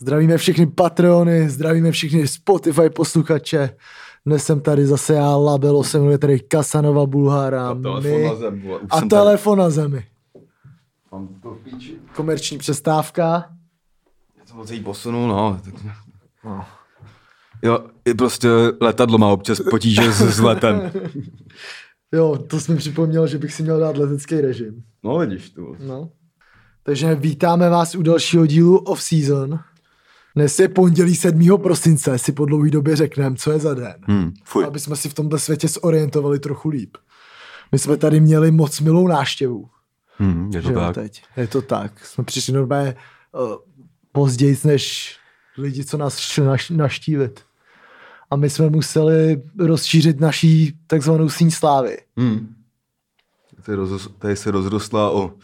Zdravíme všechny Patreony, zdravíme všechny Spotify posluchače. Dnes jsem tady zase já, Labelo, se mnou je tady Kasanova Bulhára. A telefon na zem, vole, a jsem telefon na zemi. Mám to píči. Komerční přestávka. Já to moc jí posunul, no. Tak... No. Jo, i prostě letadlo má občas potíže s, s letem. Jo, to jsi mi připomněl, že bych si měl dát letecký režim. No vidíš tu. No. Takže vítáme vás u dalšího dílu Off Season. Dnes je pondělí 7. prosince, si po dlouhé době řekneme, co je za den. Hmm, fuj. Aby jsme si v tomto světě zorientovali trochu líp. My jsme tady měli moc milou návštěvu. Hmm, je to tak. teď. Je to tak. Jsme přišli normálně uh, později než lidi, co nás šli naš- naštívit. A my jsme museli rozšířit naší takzvanou síň slávy. Hmm. Tady, roz, tady se rozrostla o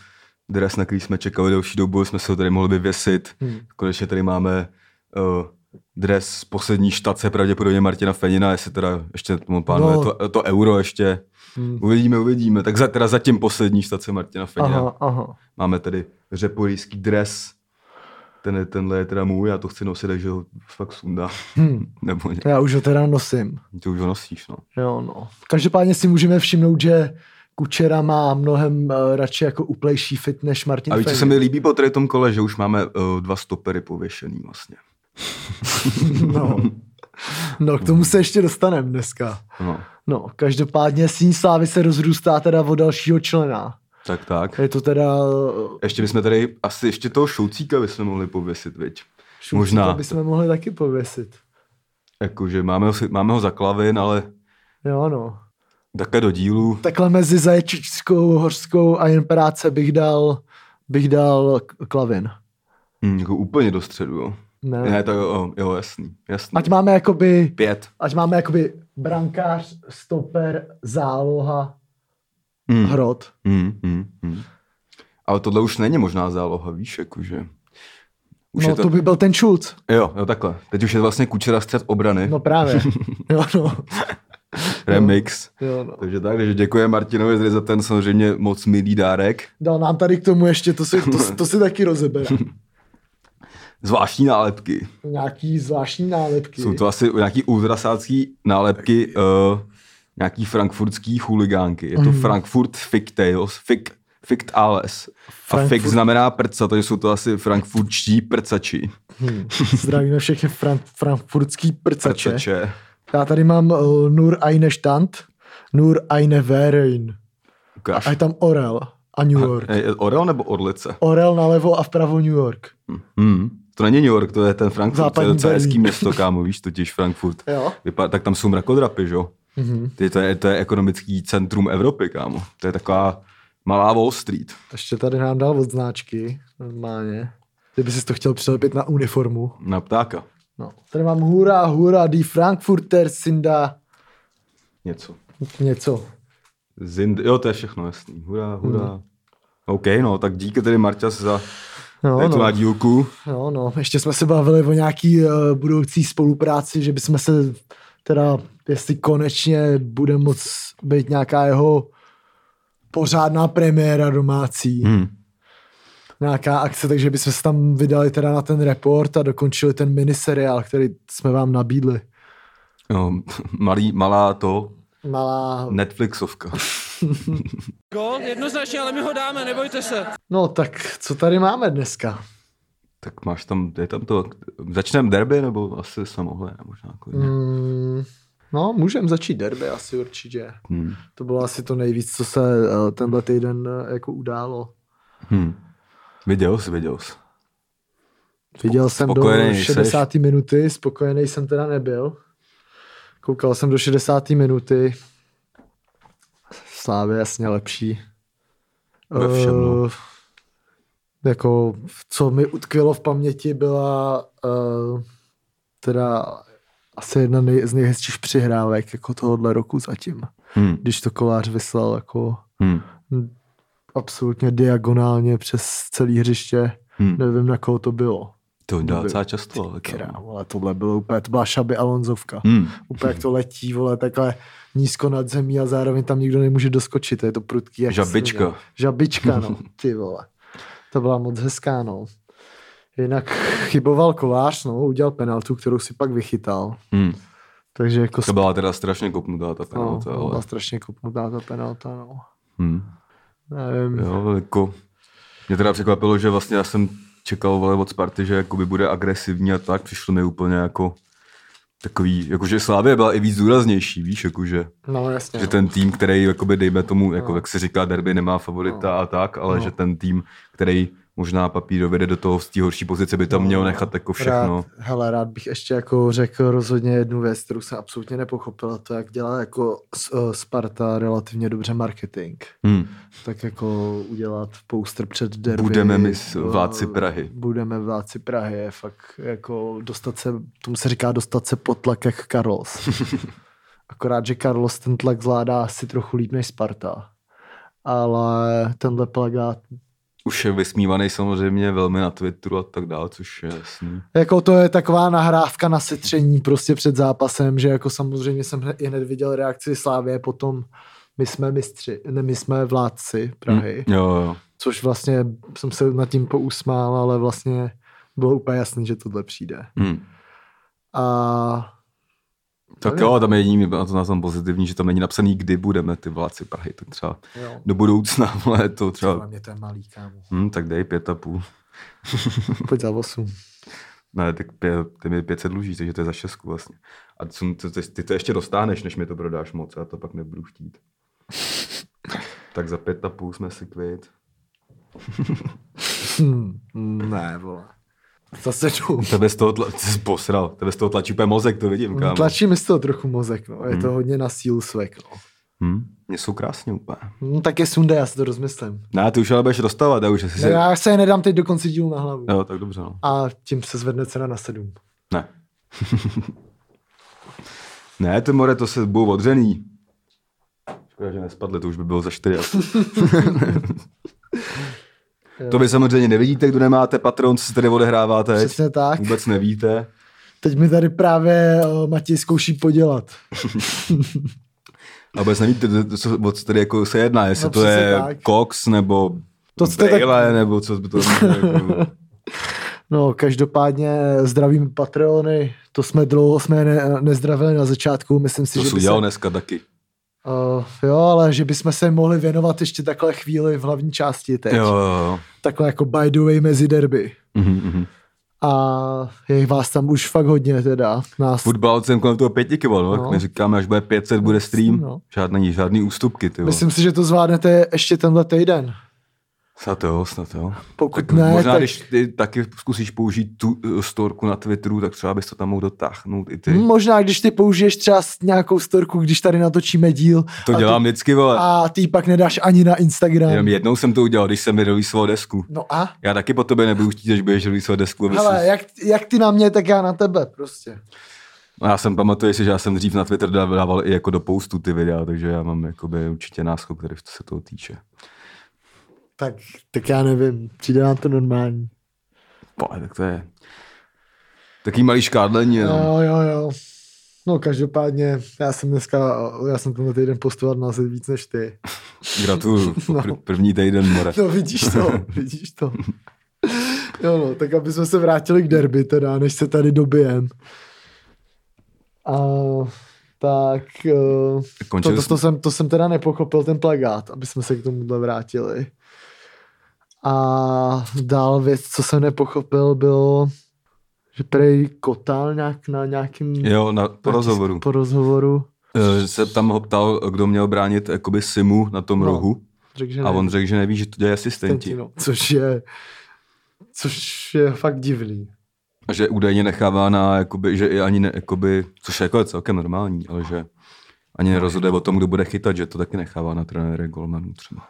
dres, na který jsme čekali delší dobu, jsme se ho tady mohli vyvěsit. Hmm. Konečně tady máme uh, dres z poslední štace, pravděpodobně Martina Fenina, jestli teda ještě tomu pánuje No. to, to, euro ještě. Hmm. Uvidíme, uvidíme. Tak za, teda zatím poslední štace Martina Fenina. Aha, aha. Máme tady řeporijský dres. Ten, tenhle je teda můj, já to chci nosit, takže ho fakt sundám. Hmm. Nebo ně, Já už ho teda nosím. ty už ho nosíš, no. Jo, no. Každopádně si můžeme všimnout, že Kučera má mnohem uh, radši jako uplejší fit než Martin A víš, co se mi líbí po tady tom kole, že už máme uh, dva stopery pověšený vlastně. No. no, k tomu se ještě dostaneme dneska. No, No, každopádně síň slávy se rozrůstá teda o dalšího člena. tak tak. Je to teda... Ještě bychom tady, asi ještě toho šoucíka bychom mohli pověsit, viď? šup, Možná. Bychom mohli taky pověsit. Jakože máme ho, máme ho za klavin, ale Jo, no. také do dílu. Takhle mezi Zaječičskou, Hořskou a jen práce bych dal, bych dal klavin. Hm, jako úplně do středu, jo. Ne. Ne, to jo, jo, jasný, jasný. Ať máme jakoby, Pět. ať máme jakoby brankář, stoper, záloha, Hm. hrot. Hm, hm, hm. Ale tohle už není možná záloha, víš, jakože. Už no to... to... by byl ten Schulz. Jo, jo, takhle. Teď už je vlastně kučera střed obrany. No právě. jo, no. Remix. Jo, no. Takže tak, takže děkuji Martinovi za ten samozřejmě moc milý dárek. Dal nám tady k tomu ještě, to si, to, to si taky rozebere. Zvláštní nálepky. Nějaký zvláštní nálepky. Jsou to asi nějaký ultrasácký nálepky, uh, nějaký frankfurtský chuligánky. Je to Mhm. Frankfurt Ficktales, Fick, Fict Ales. A Fick znamená prca, takže jsou to asi frankfurtští prcači. Hmm. Zdravíme všechny fran- frankfurtský prcače. Prcače. Já tady mám uh, Nur eine Stand, Nur eine Verein. Ukáž. A je tam Orel a New York. Je, je Orel nebo Orlice? Orel nalevo a vpravo New York. Hmm. To není New York, to je ten Frankfurt, Západní to je docela Berlín. hezký město, kámo, víš, totiž Frankfurt. Jo. Vypadá, tak tam jsou mrakodrapy, že jo? Mhm. Ty, to, je, to je ekonomický centrum Evropy, kámo. To je taková malá Wall Street. Ještě tady nám dal od značky, normálně. Kdyby si to chtěl přilepit na uniformu. Na ptáka. No. Tady mám hurá, hurá, die Frankfurter sind da Něco. něco. Zind, jo, to je všechno jasný. Hurá, hurá. Hmm. OK, no, tak díky tedy Marťas za No, tu no. nádílku. No, no, ještě jsme se bavili o nějaký uh, budoucí spolupráci, že bychom se teda, jestli konečně bude moc být nějaká jeho pořádná premiéra domácí, hmm. Nějaká akce, takže bychom se tam vydali teda na ten report a dokončili ten miniseriál, který jsme vám nabídli. Jo, malý, malá to, Malá... Netflixovka. Gol, jednoznačně, ale my ho dáme, nebojte se. No tak, co tady máme dneska? tak máš tam, je tam to, začneme derby, nebo asi ne, možná klidně. Mm, no, můžeme začít derby asi určitě. Hmm. To bylo asi to nejvíc, co se uh, tenhle týden uh, jako událo. Hmm. Viděl jsi, viděl jsi. Viděl jsem do spokojený 60. minuty, spokojený jsem teda nebyl. Koukal jsem do 60. minuty. Slávě jasně lepší. Ve všem, no. Eh, jako, co mi utkvělo v paměti, byla uh, teda asi jedna nej, z nejhezčích přihrávek jako tohohle roku zatím. Hmm. Když to kolář vyslal jako Hmm. absolutně diagonálně přes celý hřiště. Hmm. Nevím, na koho to bylo. To dělá by- docela často. kámo. Krám, ale tohle bylo úplně, to byla šaby Alonzovka. Hmm. Úplně jak to letí, vole, takhle nízko nad zemí a zároveň tam nikdo nemůže doskočit, je to prudký. Jak Žabička. svině. Žabička, no, ty vole. To byla moc hezká, no. Jinak chyboval Kovář, no, udělal penaltu, kterou si pak vychytal. Hmm. Takže jako To byla teda strašně kopnutá ta no, penalta, byla ale... strašně kopnutá ta penalta, no. Hmm. Nevím. Jo, jako... Mě teda překvapilo, že vlastně já jsem čekal vole, od Sparty, že jakoby bude agresivní a tak, přišlo mi úplně jako takový, jakože Slávě byla i víc důraznější, víš, jakože, No jasně. že no. ten tým, který, jakoby, dejme tomu, jako, jak se říká, derby nemá favorita a tak, ale No. že ten tým, který možná papírově jde do toho z té horší pozice, by tam měl nechat jako všechno. Rád, hele, rád bych ještě jako řekl rozhodně jednu věc, kterou jsem absolutně nepochopil, to jak dělá jako eh, Sparta relativně dobře marketing. Hmm. Tak jako udělat poster před derby. Budeme my eh, vládci Prahy. Budeme vládci Prahy, je fakt jako dostat se, tomu se říká dostat se pod tlak jak Carlos. Akorát, že Carlos ten tlak zvládá asi trochu líp než Sparta. Ale tenhle plagát Už je vysmívaný samozřejmě velmi na Twitteru a tak dále, což je jasný. Jako to je taková nahrávka na setření prostě před zápasem, že jako samozřejmě jsem hned, hned viděl reakci Slávě, potom my jsme mistři, ne, my jsme vládci Prahy, Hmm. Jo, jo. což vlastně jsem se nad tím pousmál, ale vlastně bylo úplně jasný, že tohle přijde. Hmm. A Tak jo, tam je jediný, na to na tom pozitivní, že tam není napsaný, kdy budeme ty vládci Prahy, tak třeba jo, do budoucna, ale to ale třeba, mě to je malý, kámo. hm, tak dej pět a půl. Pojď za osm. Ne, tak pě, ty mi 500 dluží, takže to je za šestku vlastně. A ty, ty, to ještě dostáneš, než mi to prodáš moc, já to pak nebudu chtít. tak za pět a půl jsme si kvit. Hm, ne, vole. Za sedm. Tebe z toho, tla, jsi posral, tebe z toho tlačí úplně mozek, to vidím, kámo. Tlačí mi z toho trochu mozek, no. Je Hmm. to hodně na sílu svek, no. Hm? Mě jsou krásně úplně. Hm, tak je sunde, já si to rozmyslím. Ne, ty už ale budeš dostávat, já už asi Ne, já se je nedám teď do konce dílu na hlavu. Jo, tak dobře, no. A tím se zvedne cena na sedm. Ne. ne, ty more, to se budou odřený. Škoda, že nespadly, to už by bylo za čtyři. asi. to vy samozřejmě nevidíte, kdo nemáte Patron, co se tady odehrává teď. Přesně tak. Vůbec nevíte. Teď mi tady právě uh, Matěj zkouší podělat. A vůbec nevíte, co, o co tady jako se jedná, jestli No, to je tak. Cox, nebo To jste tak- Braille, nebo co by to jako, No, každopádně zdravím Patreony. To jsme dlouho jsme ne, nezdravili na začátku. Myslím si, To že by se, dneska taky. Jo, ale že bychom se mohli věnovat ještě takhle chvíli v hlavní části teď. Jo, jo, jo. Takhle jako by the way mezi derby. Mhm, mhm. A je vás tam už fakt hodně teda. Nás Fotbal jsem kolem toho pěti kilo, no. No. My říkáme, až bude 500, bude stream. No. Žádný, žádný ústupky, ty. Myslím si, že to zvládnete ještě tenhle týden. Snad jo, snad jo. Pokud Tak ne, možná, tak... když ty taky zkusíš použít tu uh, storku na Twitteru, tak třeba bys to tam mohl dotáhnout i ty. Možná, když ty použiješ třeba nějakou storku, když tady natočíme díl to dělám ty, vždycky, vole. a ty pak nedáš ani na Instagram. Jenom jednou jsem to udělal, když jsem vyreleasoval desku. No a? Já taky po tobě nebudu chtít, až budeš releaseovat desku. aby Hele, si... jak, jak ty na mě, tak já na tebe prostě. No, já jsem pamatuju si, že já jsem dřív na Twitter dával i jako do postu ty videa, takže já mám jakoby určitě náskok, který se toho týče. Tak, tak já nevím, přijde nám to normální. Pole, tak to je taký malý škádlení. No. Jo, jo, jo. No každopádně, já jsem dneska, já jsem tenhle týden postoval na víc než ty. Gratuluju. No. Pr- první týden, more. No vidíš to, vidíš to. Jo no, tak aby jsme se vrátili k derby teda, než se tady dobijem. A tak uh, to, to, to, jsem, to jsem teda nepochopil ten plagát, aby jsme se k tomuhle vrátili. A dál věc, co jsem nepochopil, bylo, že prej kotal nějak na nějakým Jo, na, po rozhovoru. po rozhovoru. Eh, se tam ho ptal, kdo měl bránit jakoby Simu na tom No, rohu Řekl, že a ne. on řekl, že neví, že to dělají asistenti. No, což je což je fakt divný. A že údajně nechává na, jakoby, že i ani ne, jakoby, což je jako celkem normální, ale že ani nerozhoduje o tom, kdo bude chytat, že to taky nechává na trenéry golmanů třeba.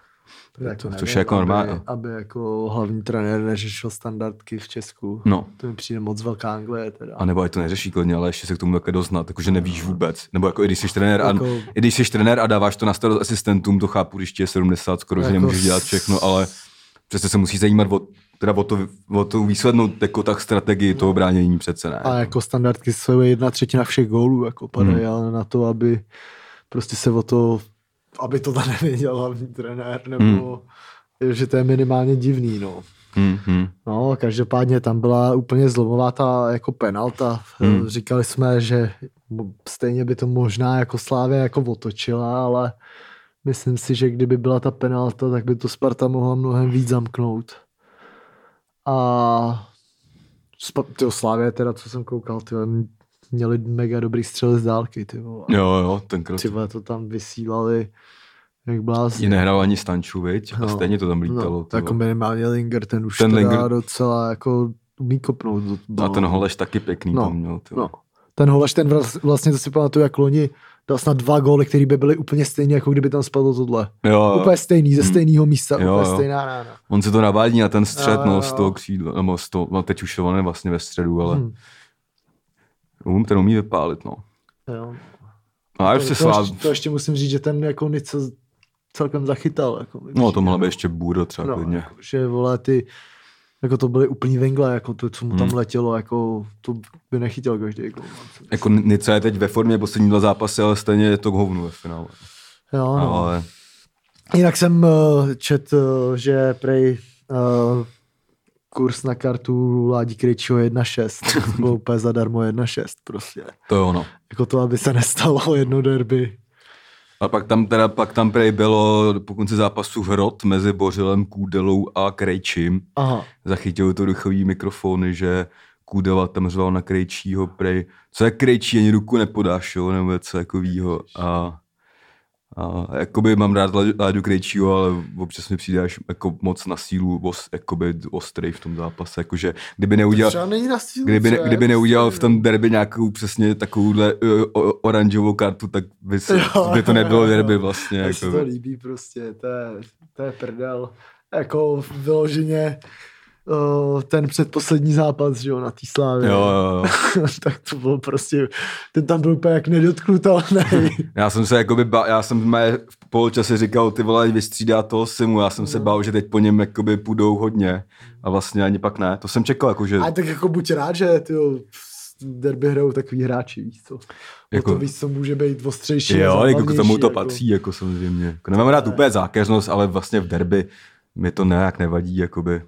Tak to což nevím, je jako normální. Aby, aby jako hlavní trenér neřešil standardky v Česku. No. To mi přijde moc velká Anglie teda. A nebo ať to neřeší klidně, ale ještě se k tomu také doznat, jakože nevíš vůbec. Nebo jako i když jsi trenér a, Jako- i když jsi trenér a dáváš to na starost asistentům, to chápu, když ti je 70 skoro, že Jako nemůžeš s- dělat všechno, ale přece se musí zajímat o, teda o, to, o tu výslednou jako tak strategii toho bránění přece ne. A jako standardky jsou jedna třetina všech gólů, jako padají, Hmm. ale na to, aby prostě se o to, aby to tam nevěděl hlavní trenér, nebo Hmm. že to je minimálně divný, no. Hmm, hmm. No, každopádně tam byla úplně zlomová ta jako penalta. Hmm. Říkali jsme, že stejně by to možná jako Slávě jako otočila, ale myslím si, že kdyby byla ta penalta, tak by to Sparta mohla mnohem víc zamknout. A ty Slávě teda, co jsem koukal, ty měli mega dobrý střely z dálky, ty vole. Jo, jo, tenkrát. Ty vole, to tam vysílali jak blázni. I nehrál ani Stanču, viď? A No. stejně to tam lítalo. No, jako minimálně Linger, ten už Ten Linger- docela jako umí kopnout. do A balónu. ten Holeš taky pěkný No, tam měl. Ty vole. No. Ten Holeš, ten vlas- vlastně, to si pamatuju, jak loni dal snad dva góly, které by byly úplně stejné, jako kdyby tam spadlo tohle. Jo, jo. Úplně stejný, ze stejného místa, Jo, úplně stejná rána. On se to navádí na ten střed, Jo, no, jo. z toho křídla, nebo z toho, no, teď už on je vlastně ve středu, ale Hmm. Um, ten umí vypálit, no. Jo. No a To, ještě to, Sláv, to, ještě musím říct, že ten jako něco celkem zachytal. Jako, no to mohla být ještě Bůdo třeba no, klidně. jako, že vole, ty, jako to byly úplný vengle, jako to, co mu tam Hmm. letělo, jako to by nechytil každý gol. Jako Nica je teď ve formě poslední dva zápasy, ale stejně je to k hovnu ve finále. Jo, no. Ale Jinak jsem uh, čet, uh, že prej uh, kurz na kartu Ládí Krejčího 1.6, tak to bylo úplně zadarmo 1.6 prostě. to je ono. Jako to, aby se nestalo jedno derby. A pak tam teda, pak tam prej bylo po konci zápasu hrot mezi Bořilem, Kůdelou a Krejčím. Aha, Zachytil to duchový mikrofony, že Kůdela tam řval na Krejčího prej, co je Krejčí, ani ruku nepodáš, jo, nebo něco takovýho. A, a jakoby mám rád Lá- Láďu Krejčího, ale občas mi přijde až jako moc na sílu os, jakoby ostrý v tom zápase, jakože kdyby neudělal, sílu, kdyby, ne, kdyby neudělal v tom derby nějakou přesně takovouhle uh, oranžovou kartu, tak by, se, Jo, by to nebylo jo. derby vlastně. Jako. to líbí prostě, to je, to je prdel. Jako vyloženě uh, ten předposlední zápas, že jo, na té slávě. Jo, jo, jo. tak to bylo prostě, ten tam byl úplně jak nedotknutelný. Já jsem se jakoby ba, já jsem mé v poločase říkal, ty vole, vystřídá toho Simu, já jsem se bál, že teď po něm jakoby půjdou hodně a vlastně ani pak ne. To jsem čekal, jako, že A tak jako buď rád, že ty derby hrajou takový hráči, víš co. Jako, to víc, co může být ostřejší. jo, jako k tomu to jako. patří, jako samozřejmě. Jako nemám rád úplně zákeřnost, ale vlastně v derby mi to nějak nevadí, jakoby.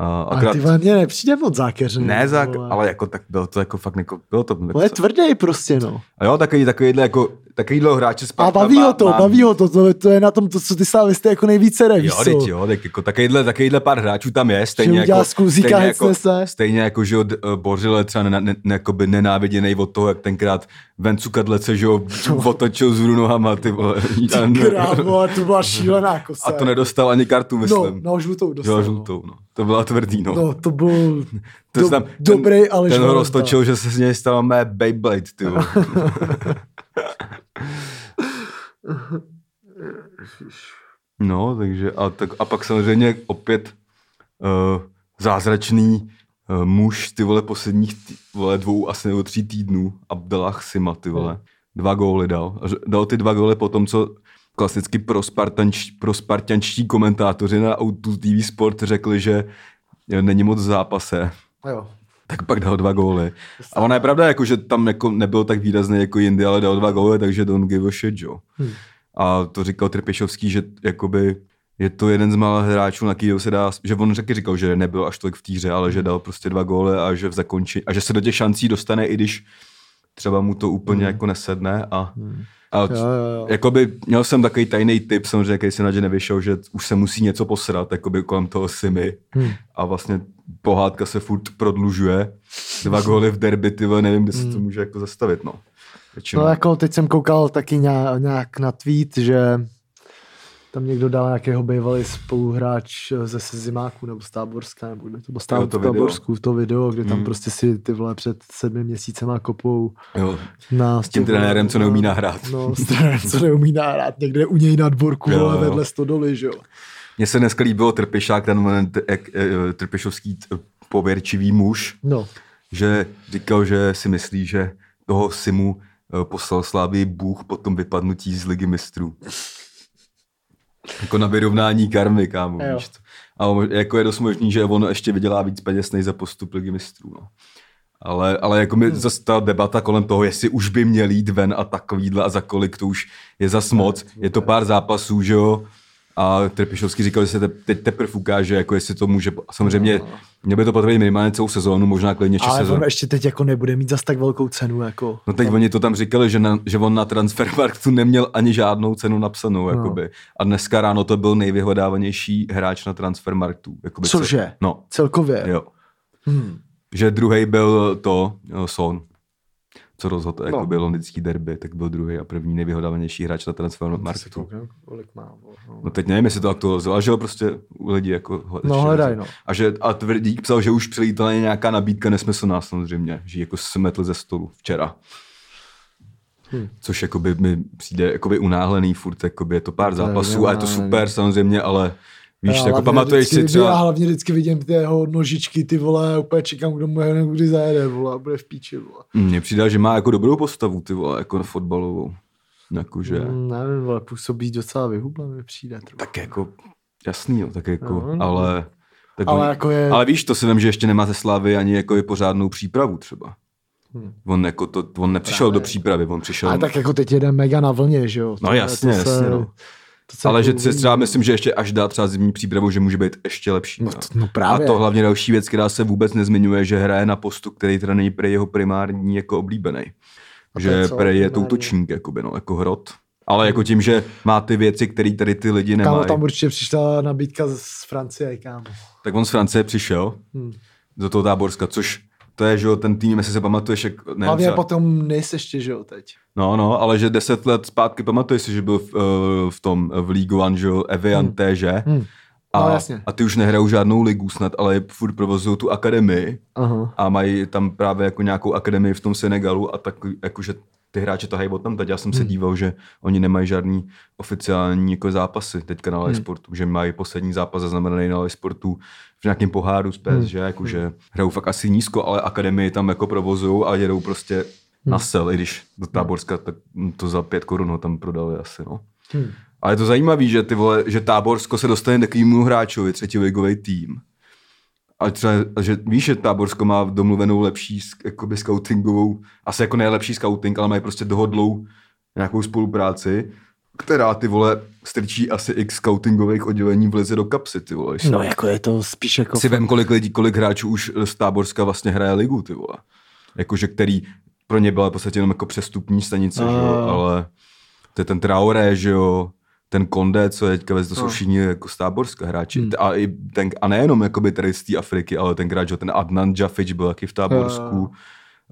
A A akorát, ty mně nepřijde moc zákeřný. ne zák, ale jako tak bylo to jako fakt jako, bylo to On je tvrdý prostě, no. A jo, takový, takovýhle jako, takovýhle hráče A Sparta baví ho to, má- baví ho to, to, to je na tom, to, co ty slávisty jako nejvíce jde, víš Jo, teď jo, tak jako takovýhle, takovýhle pár hráčů tam je, stejně udělá jako, z kluzíka, stejně, jako, se. stejně jako, že od uh, Bořile třeba ne, ne, ne, nenáviděnej od toho, jak tenkrát Vencu Kadlece, že ho otočil z nohama, ty vole. A, Krávo, to byla šílená kosa. a to nedostal ani kartu, No, myslím. no, žlutou dostal. Jo, no. žlutou, no. To byla tvrdý, no. No, to byl to do, tam, dobrý, ale ten, ten ho roztočil, že se z něj stala mé Beyblade, ty vole. No, takže a, tak, a pak samozřejmě opět uh, zázračný uh, muž, ty vole, posledních tý, vole, dvou asi nebo tří týdnů, Abdelah Sima, ty vole. Dva góly dal. Dal ty dva góly po tom, co klasicky pro, Spartanč, pro spartančtí komentátoři na Auto TV Sport řekli, že není moc v zápase. Jo. Tak pak dal dva góly. A ona je pravda, jako, že tam jako nebyl tak výrazný jako jindy, ale dal dva góly, takže don't give a shit, jo. Hmm. A to říkal Trpišovský, že jakoby je to jeden z mála hráčů, na kterého se dá, že on taky říkal, že nebyl až tolik v té hře, ale že dal prostě dva góly a že v zakonči, a že se do těch šancí dostane, i když třeba mu to úplně jako nesedne a, a Jo, jo, jo. jakoby měl jsem takový tajný tip, samozřejmě, který si na že nevyšel, že už se musí něco posrat, jakoby kolem toho Simy Hmm. a vlastně pohádka se furt prodlužuje. Dva góly v derby, ty vole, nevím, kde se to může jako zastavit, no. Většinou. No jako teď jsem koukal taky nějak, nějak na tweet, že tam někdo dal nějakého bývalý spoluhráč ze Sezimáku nebo z Táborska, nebo kde to bylo to v video. Táborsku, to video, kde tam Hmm. prostě si ty vole před sedmi měsícema kopou jo. na... S tím trenérem, co neumí nahrát. No, s trenérem, co neumí nahrát, někde u něj na dvorku, Jo, jo. vedle stodoly, že jo. Mně se dneska líbilo Trpišák, ten moment, jak eh, Trpišovský pověrčivý muž, No, že říkal, že si myslí, že toho Simu eh, poslal Slávy Bůh po tom vypadnutí z ligy mistrů. Jako na vyrovnání karmy, kámo. Víš co? A jako je dost možný, že on ještě vydělá víc peněz než za postup ligy mistrů. No. Ale, ale jako mi zase ta debata kolem toho, jestli už by měl jít ven a takovýhle a za kolik, to už je zas moc. Je to pár zápasů, že jo? A Trpišovský říkal, že se te, teď teprve ukáže, jako jestli to může, samozřejmě No. měl by to potrvit minimálně celou sezónu, možná klidně či Ale sezónu. ještě teď jako nebude mít zas tak velkou cenu, jako. No teď oni to tam říkali, že, na, že on na Transfermarktu neměl ani žádnou cenu napsanou, No. jakoby. A dneska ráno to byl nejvyhledávanější hráč na Transfermarktu. Jakoby Cože? No, Celkově. jo. Hmm. Že druhý byl to, jo, Son, co rozhodl, jako No. byl londýnský derby, tak byl druhý a první nejvyhledávanější hráč na Transfermarktu. Kolik má, no. No teď nevím, jestli to aktualizoval, ale že ho prostě u lidí jako No, hledaj, no. A, že, a tvrdík psal, že už přilítala nějaká nabídka nesmyslná samozřejmě, že jako smetl ze stolu včera. Hm. Což jakoby mi přijde jakoby unáhlený furt, jakoby je to pár zápasů a je to super samozřejmě, ale víš, Já jako pamatuješ si vidím- Já třeba, hlavně vždycky vidím ty jeho nožičky, ty vole, úplně čekám, kdo mu je kdy zajede, vole, a bude v píči, vole. mně přijde, že má jako dobrou postavu, ty vole, jako na fotbalovou. Jakože, Mm, nevím, vole, působí docela vyhublen, mi přijde. Trochu. tak jako, jasný, jo, tak jako, No, no. ale... Tak Ale on- jako je- ale víš, to si vím, že ještě nemá ze Slávy ani jako je pořádnou přípravu třeba. Hm. On, jako to, on nepřišel Právě. do přípravy, on přišel... Ale tak jako teď jede mega na vlně, že jo. No To jasně, to se- jasně, no. To se ale jako že si třeba myslím, že ještě až dá třeba zimní přípravu, že může být ještě lepší. No, to, no právě. A to hlavně další věc, která se vůbec nezmiňuje, že hraje na postu, který teda není prej jeho primární jako oblíbený. to Že prej je primární? toutočník, jakoby, no, jako hrot. Ale jako tím, že má ty věci, které tady ty lidi Kámo, nemají, tam určitě přišla nabídka z Francie, kámo. tak on z Francie přišel Hm. do toho Táborska, což to je, že jo, ten tým, jestli se pamatuješ, jak, ne, Hlavně třeba- potom nejsi ještě, že jo, teď. No, no, ale že deset let zpátky, pamatuješ si, že byl v, eh, v tom, v League One, že jo, Evian Hmm. TŽ. Hm. A, No, jasně. a ty už nehrajou žádnou ligu snad, ale furt provozují tu akademii Aha. a mají tam právě jako nějakou akademii v tom Senegalu a tak jakože ty hráče tahají od tam, teď já jsem se Hmm. díval, že oni nemají žádný oficiální jako zápasy teďka na Hmm. Live Sportu, že mají poslední zápas zaznamenaný na Live Sportu v nějakém poháru z PSG, Hmm. jakože hrajou fakt asi nízko, ale akademii tam jako provozují a jedou prostě Hmm. na sel, i když do Táborska tak to za pět korun ho tam prodali asi, no. Hm. Ale je to zajímavé, že, ty vole, že Táborsko se dostane takovému hráčovi, třetiligový tým. A třeba, že víš, že Táborsko má domluvenou lepší jakoby scoutingovou, asi jako nejlepší scouting, ale mají prostě dohodlou nějakou spolupráci, která ty vole strčí asi x scoutingových oddělení vleze do kapsy, ty vole. No jako je to spíš jako... Si vem, kolik lidí, kolik hráčů už z Táborska vlastně hraje ligu, ty vole. Jakože který pro ně byla v podstatě jenom jako přestupní stanice, že jo, ale to je ten Traoré, že jo, ten Konde, co je teďka, to jsou No. všichni jako z Táborska hráči. Hmm. A, i ten, a nejenom jakoby tady z té Afriky, ale ten hráč, že ten Adnan Jafič byl taky v Táborsku.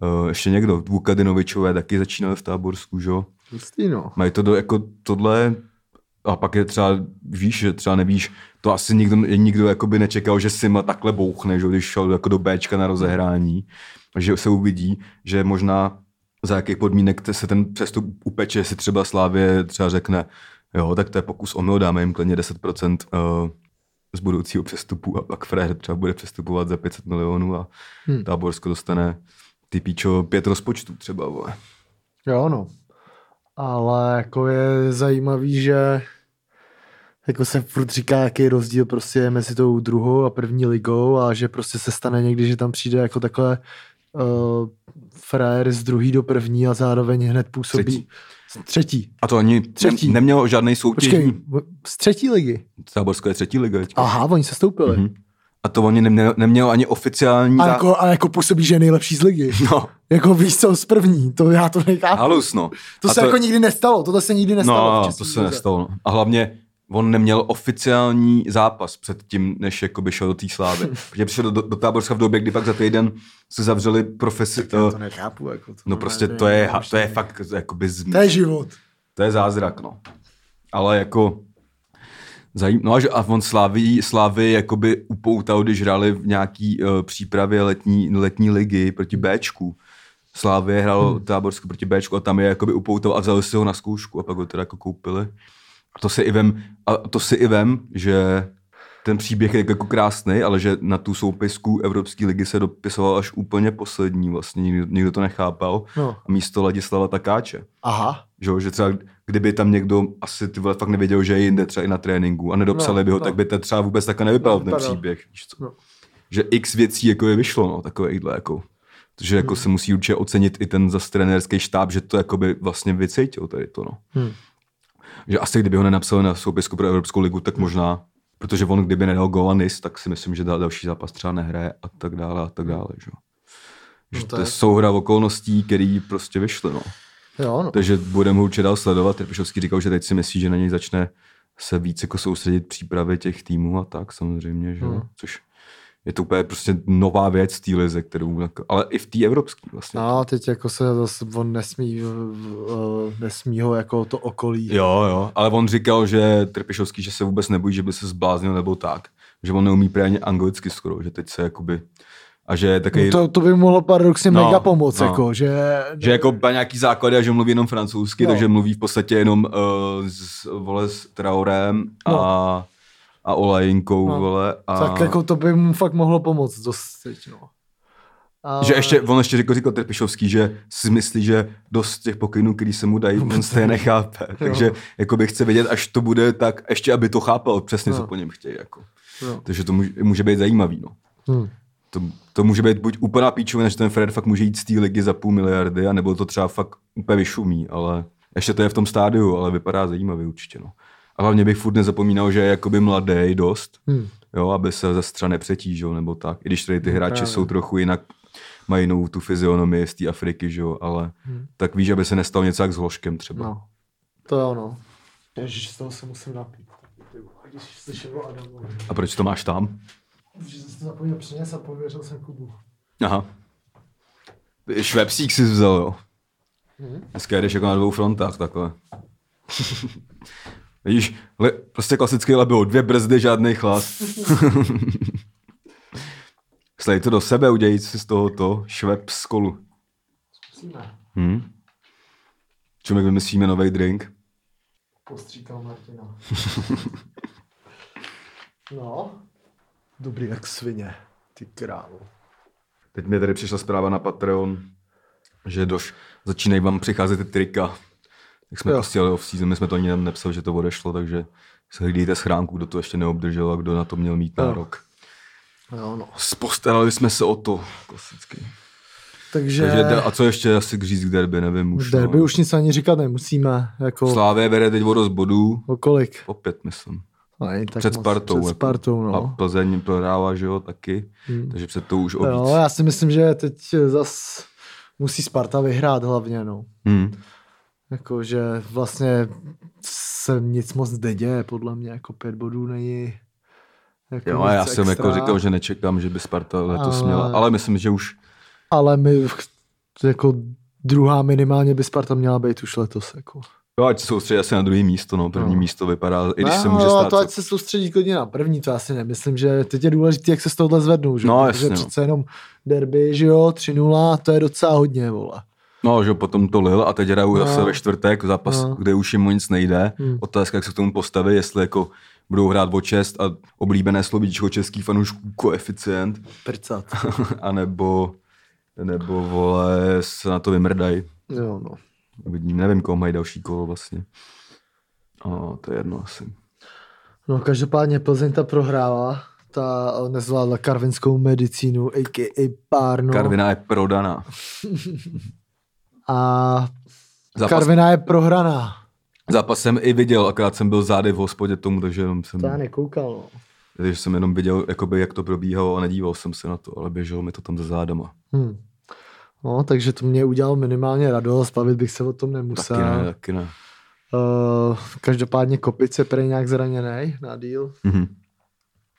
Uh, ještě někdo, Vukadinovičové taky začínali v Táborsku, že jo. Jistý, no. Mají to do, jako tohle, a pak je třeba, víš, že třeba nevíš, to asi nikdo, nikdo jakoby nečekal, že Sima takhle bouchne, že když šel jako do Bčka na rozehrání, že se uvidí, že možná za jakých podmínek te- se ten přestup upeče, jestli třeba Slávě třeba řekne, jo, tak to je pokus o mil, dáme jim klidně 10% uh, z budoucího přestupu a pak Frér třeba bude přestupovat za 500 milionů a Hm. hmm. Táborsko dostane ty píčo pět rozpočtů třeba, vole. Jo, no. Ale jako je zajímavý, že jako se furt říká, jaký rozdíl prostě je mezi tou druhou a první ligou a že prostě se stane někdy, že tam přijde jako takhle uh, frajer z druhý do první a zároveň hned působí Třetí. Třetí. A to ani Třetí. ne, nemělo žádný soutěžní. Počkej, z třetí ligy. Táborsko je třetí liga. teďka. Aha, oni se stoupili. Mhm. A to oni nemělo, nemělo ani oficiální... A, zá- jako, a jako působí, že je nejlepší z ligy. No, Jako víš co, z první, to já to nechápu. halus, no. To A se jako nikdy nestalo, tohle se nikdy nestalo. No, to se nestalo. No. A hlavně on neměl oficiální zápas před tím, než jakoby šel do té slávy. Protože přišel do, do, Táborska v době, kdy fakt za týden se zavřeli profesi... Uh, to nechápu. Jako to no prostě nevím, to je, no, to je fakt jakoby z, To je život. To je zázrak, no. Ale jako... Zajím... No a, že, a on Slávy, Slávy jakoby upoutal, když hráli v nějaký uh, přípravě letní, letní ligy proti Bčku. Slávě hrál hmm. Táborsko proti Bčku a tam je jakoby upoutal a vzali si ho na zkoušku a pak ho teda jako koupili. A to si i vem, a to si i vem, že ten příběh je jako krásný, ale že na tu soupisku Evropské ligy se dopisoval až úplně poslední, vlastně nikdo, nikdo to nechápal. No. A místo Ladislava Takáče. Aha. Že, že třeba kdyby tam někdo asi ty vole fakt nevěděl, že je jinde třeba i na tréninku a nedopsali No, by ho, no. tak by to třeba vůbec takhle nevypadal No, ten příběh. Víš co? No. Že x věcí jako je vyšlo, no, takovýhle jako. Takže jako Hmm. se musí určitě ocenit i ten zase trenérský štáb, že to jakoby vlastně vycítil tady to, no. Hm. Že asi kdyby ho nenapsal na soupisku pro Evropskou ligu, tak možná, protože on kdyby nedal gól a nis, tak si myslím, že dal další zápas třeba nehraje a tak dále a tak dále. Že, že No to je souhra okolností, který prostě vyšly. No. Jo, no. Takže budeme ho určitě dál sledovat. Trpišovský říkal, že teď si myslí, že na něj začne se víc jako soustředit přípravy těch týmů a tak samozřejmě, že? Hmm. což je to úplně prostě nová věc v té lize, kterou, jako- ale i v té evropské vlastně. No, teď jako se zase on nesmí, uh, nesmí ho jako to okolí. Jo, jo, ale on říkal, že Trpišovský, že se vůbec nebojí, že by se zbláznil nebo tak, že on neumí právě ani anglicky skoro, že teď se jakoby, a že je takový, No to, to by mohlo paradoxně No, mega pomoct, no. jako, že... že jako má nějaký základy a že mluví jenom francouzsky, No. takže mluví v podstatě jenom uh, s, vole, s Traorem a, No. A Olajinkou, No. vole. A... Tak jako to by mu fakt mohlo pomoct dost teď, no. A... Že ještě, on ještě řekl, říkal Trpišovský, že si myslí, že dost těch pokynů, který se mu dají, on se je nechápe. Takže jako by chce vědět, až to bude tak, ještě aby to chápal přesně, co No. po něm chtějí. Jako. No. Takže to může, může být zajímavý. No. Hm. To, to může být buď úplná píčovina, že ten Fred fakt může jít z té ligy za půl miliardy, anebo to třeba fakt úplně vyšumí, ale ještě to je v tom stádiu, ale vypadá zajímavě určitě. No. A hlavně bych furt nezapomínal, že je jakoby mladý dost, Hm. jo, aby se ze střa nepřetížil nebo tak. I když tady ty hráči No právě. jsou trochu jinak, mají jinou tu fyzionomii z té Afriky, že jo, ale Hm. tak víš, aby se nestalo něco jak s Hloškem třeba. No. To jo, no. Ježiš, z toho se musím napít. A proč to máš tam? Že jsem to zapomněl přinést a pověřil jsem Kubu. Aha. Švepsík si vzal, jo. Mhm. Dneska jdeš jako na dvou frontách takhle. Vidíš, le, prostě klasický lebil, dvě brzdy, žádný chlad. Slej to do sebe, udělej si z tohoto švep z kolu. Zkusíme. Hm? Čumek vymyslíme nový drink. Postříkal Martina. no. Dobrý jak svině. Ty králu. Teď mi tady přišla zpráva na Patreon, že doš, začínají vám přicházet ty trika. Tak jsme Jo. prostě off-season, my jsme to ani nepsali, že to odešlo, takže se hlídejte schránku, kdo to ještě neobdržel a kdo na to měl mít nárok. Jo, no. Postarali jsme se o to, klasicky. Takže, Takže, a co ještě asi k říct k derby, nevím už. derby no. už nic ani říkat nemusíme. Jako Slávě bere teď o dost bodů, o kolik? opět myslím. No, není tak před. Spartou. Před jako. Spartou, no. A Plzeň prohrává, že jo, taky. Hmm. Takže před to už o Jo, víc. já si myslím, že teď zas musí Sparta vyhrát hlavně, no. Hmm. Jako, že vlastně se nic moc neděje, podle mě, jako pět bodů není jako Jo, a já jsem extra, jako říkal, že nečekám, že by Sparta letos Ale- měla, ale myslím, že už Ale my, jako druhá minimálně by Sparta měla být už letos, jako. Jo, ať se soustředí asi na druhé místo, no. První No. místo vypadá, i když no, se může stát. to ať se soustředí klidně na první, to asi nemyslím, že teď je důležité, jak se z tohohle zvednou, že? No, Protože jasně, no. přece jenom derby, že jo, 3-0, to je docela hodně, vole. No, že jo, potom to lil a teď hrajou No. zase ve čtvrtek, zápas, No. kde už jim nic nejde. Hmm. Otázka, jak se k tomu postaví, jestli jako budou hrát o čest a oblíbené slovíčko český fanoušků koeficient, Prcat. anebo nebo vole se na to vymrdají. jo, no. Uvidím, nevím, koho mají další kolo vlastně. A to je jedno asi. No, každopádně Plzeň ta prohrála, ta nezvládla karvinskou medicínu, a.k.a. Párno. Karvina je prodaná. A Zápas, Karvina je prohraná. zápas jsem i viděl, akorát jsem byl zády v hospodě tomu, takže jenom jsem, To já nekoukal, no. takže jsem jenom viděl, jakoby, jak to probíhalo a nedíval jsem se na to, ale běželo mi to tam za zádama. Hm. No, takže to mě udělalo minimálně radost, bavit bych se o tom nemusel. Taky ne, taky ne. Uh, každopádně Kopic je prej nějak zraněný na díl Mhm.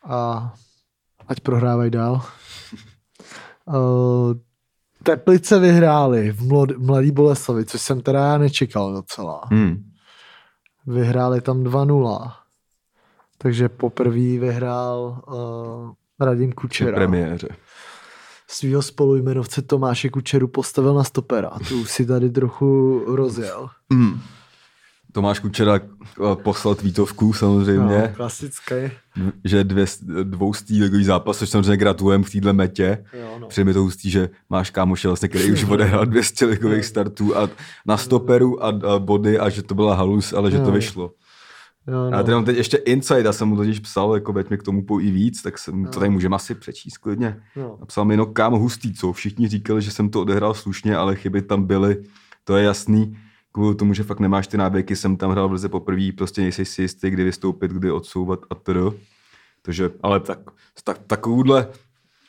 a ať prohrávají dál. Uh, Teplice vyhráli v mlad, Mladý Boleslavi, což jsem teda já nečekal docela. Hmm. Vyhráli tam 2-0. Takže poprvé vyhrál uh, Radim Kučera. premiéře. Svýho spolujmenovce Tomáše Kučeru postavil na stopera. To už si tady trochu rozjel. Hmm. Tomáš Kučera eh, poslal tweetovku samozřejmě, No, klasický. že dvě, dvou ligový zápas, což samozřejmě gratulujeme v téhle metě. Jo, no. Přijde mi to hustý, že máš kámoše, vlastně, který už odehrál 200 ligových startů a na stoperu a, a body a že to byla halus, ale že to Jo. vyšlo. Jo, No. A teď mám teď ještě insight, já jsem mu totiž psal, jako veď mi k tomu pojí víc, tak jsem, to tady můžeme asi přečíst klidně. no. Napsal mi, no kámo hustý, co? Všichni říkali, že jsem to odehrál slušně, ale chyby tam byly, to je jasný. Kvůli tomu, že fakt nemáš ty návyky, jsem tam hrál brze poprvé, prostě nejsi si jistý, kdy vystoupit, kdy odsouvat a tedy. Takže, ale tak, tak takovouhle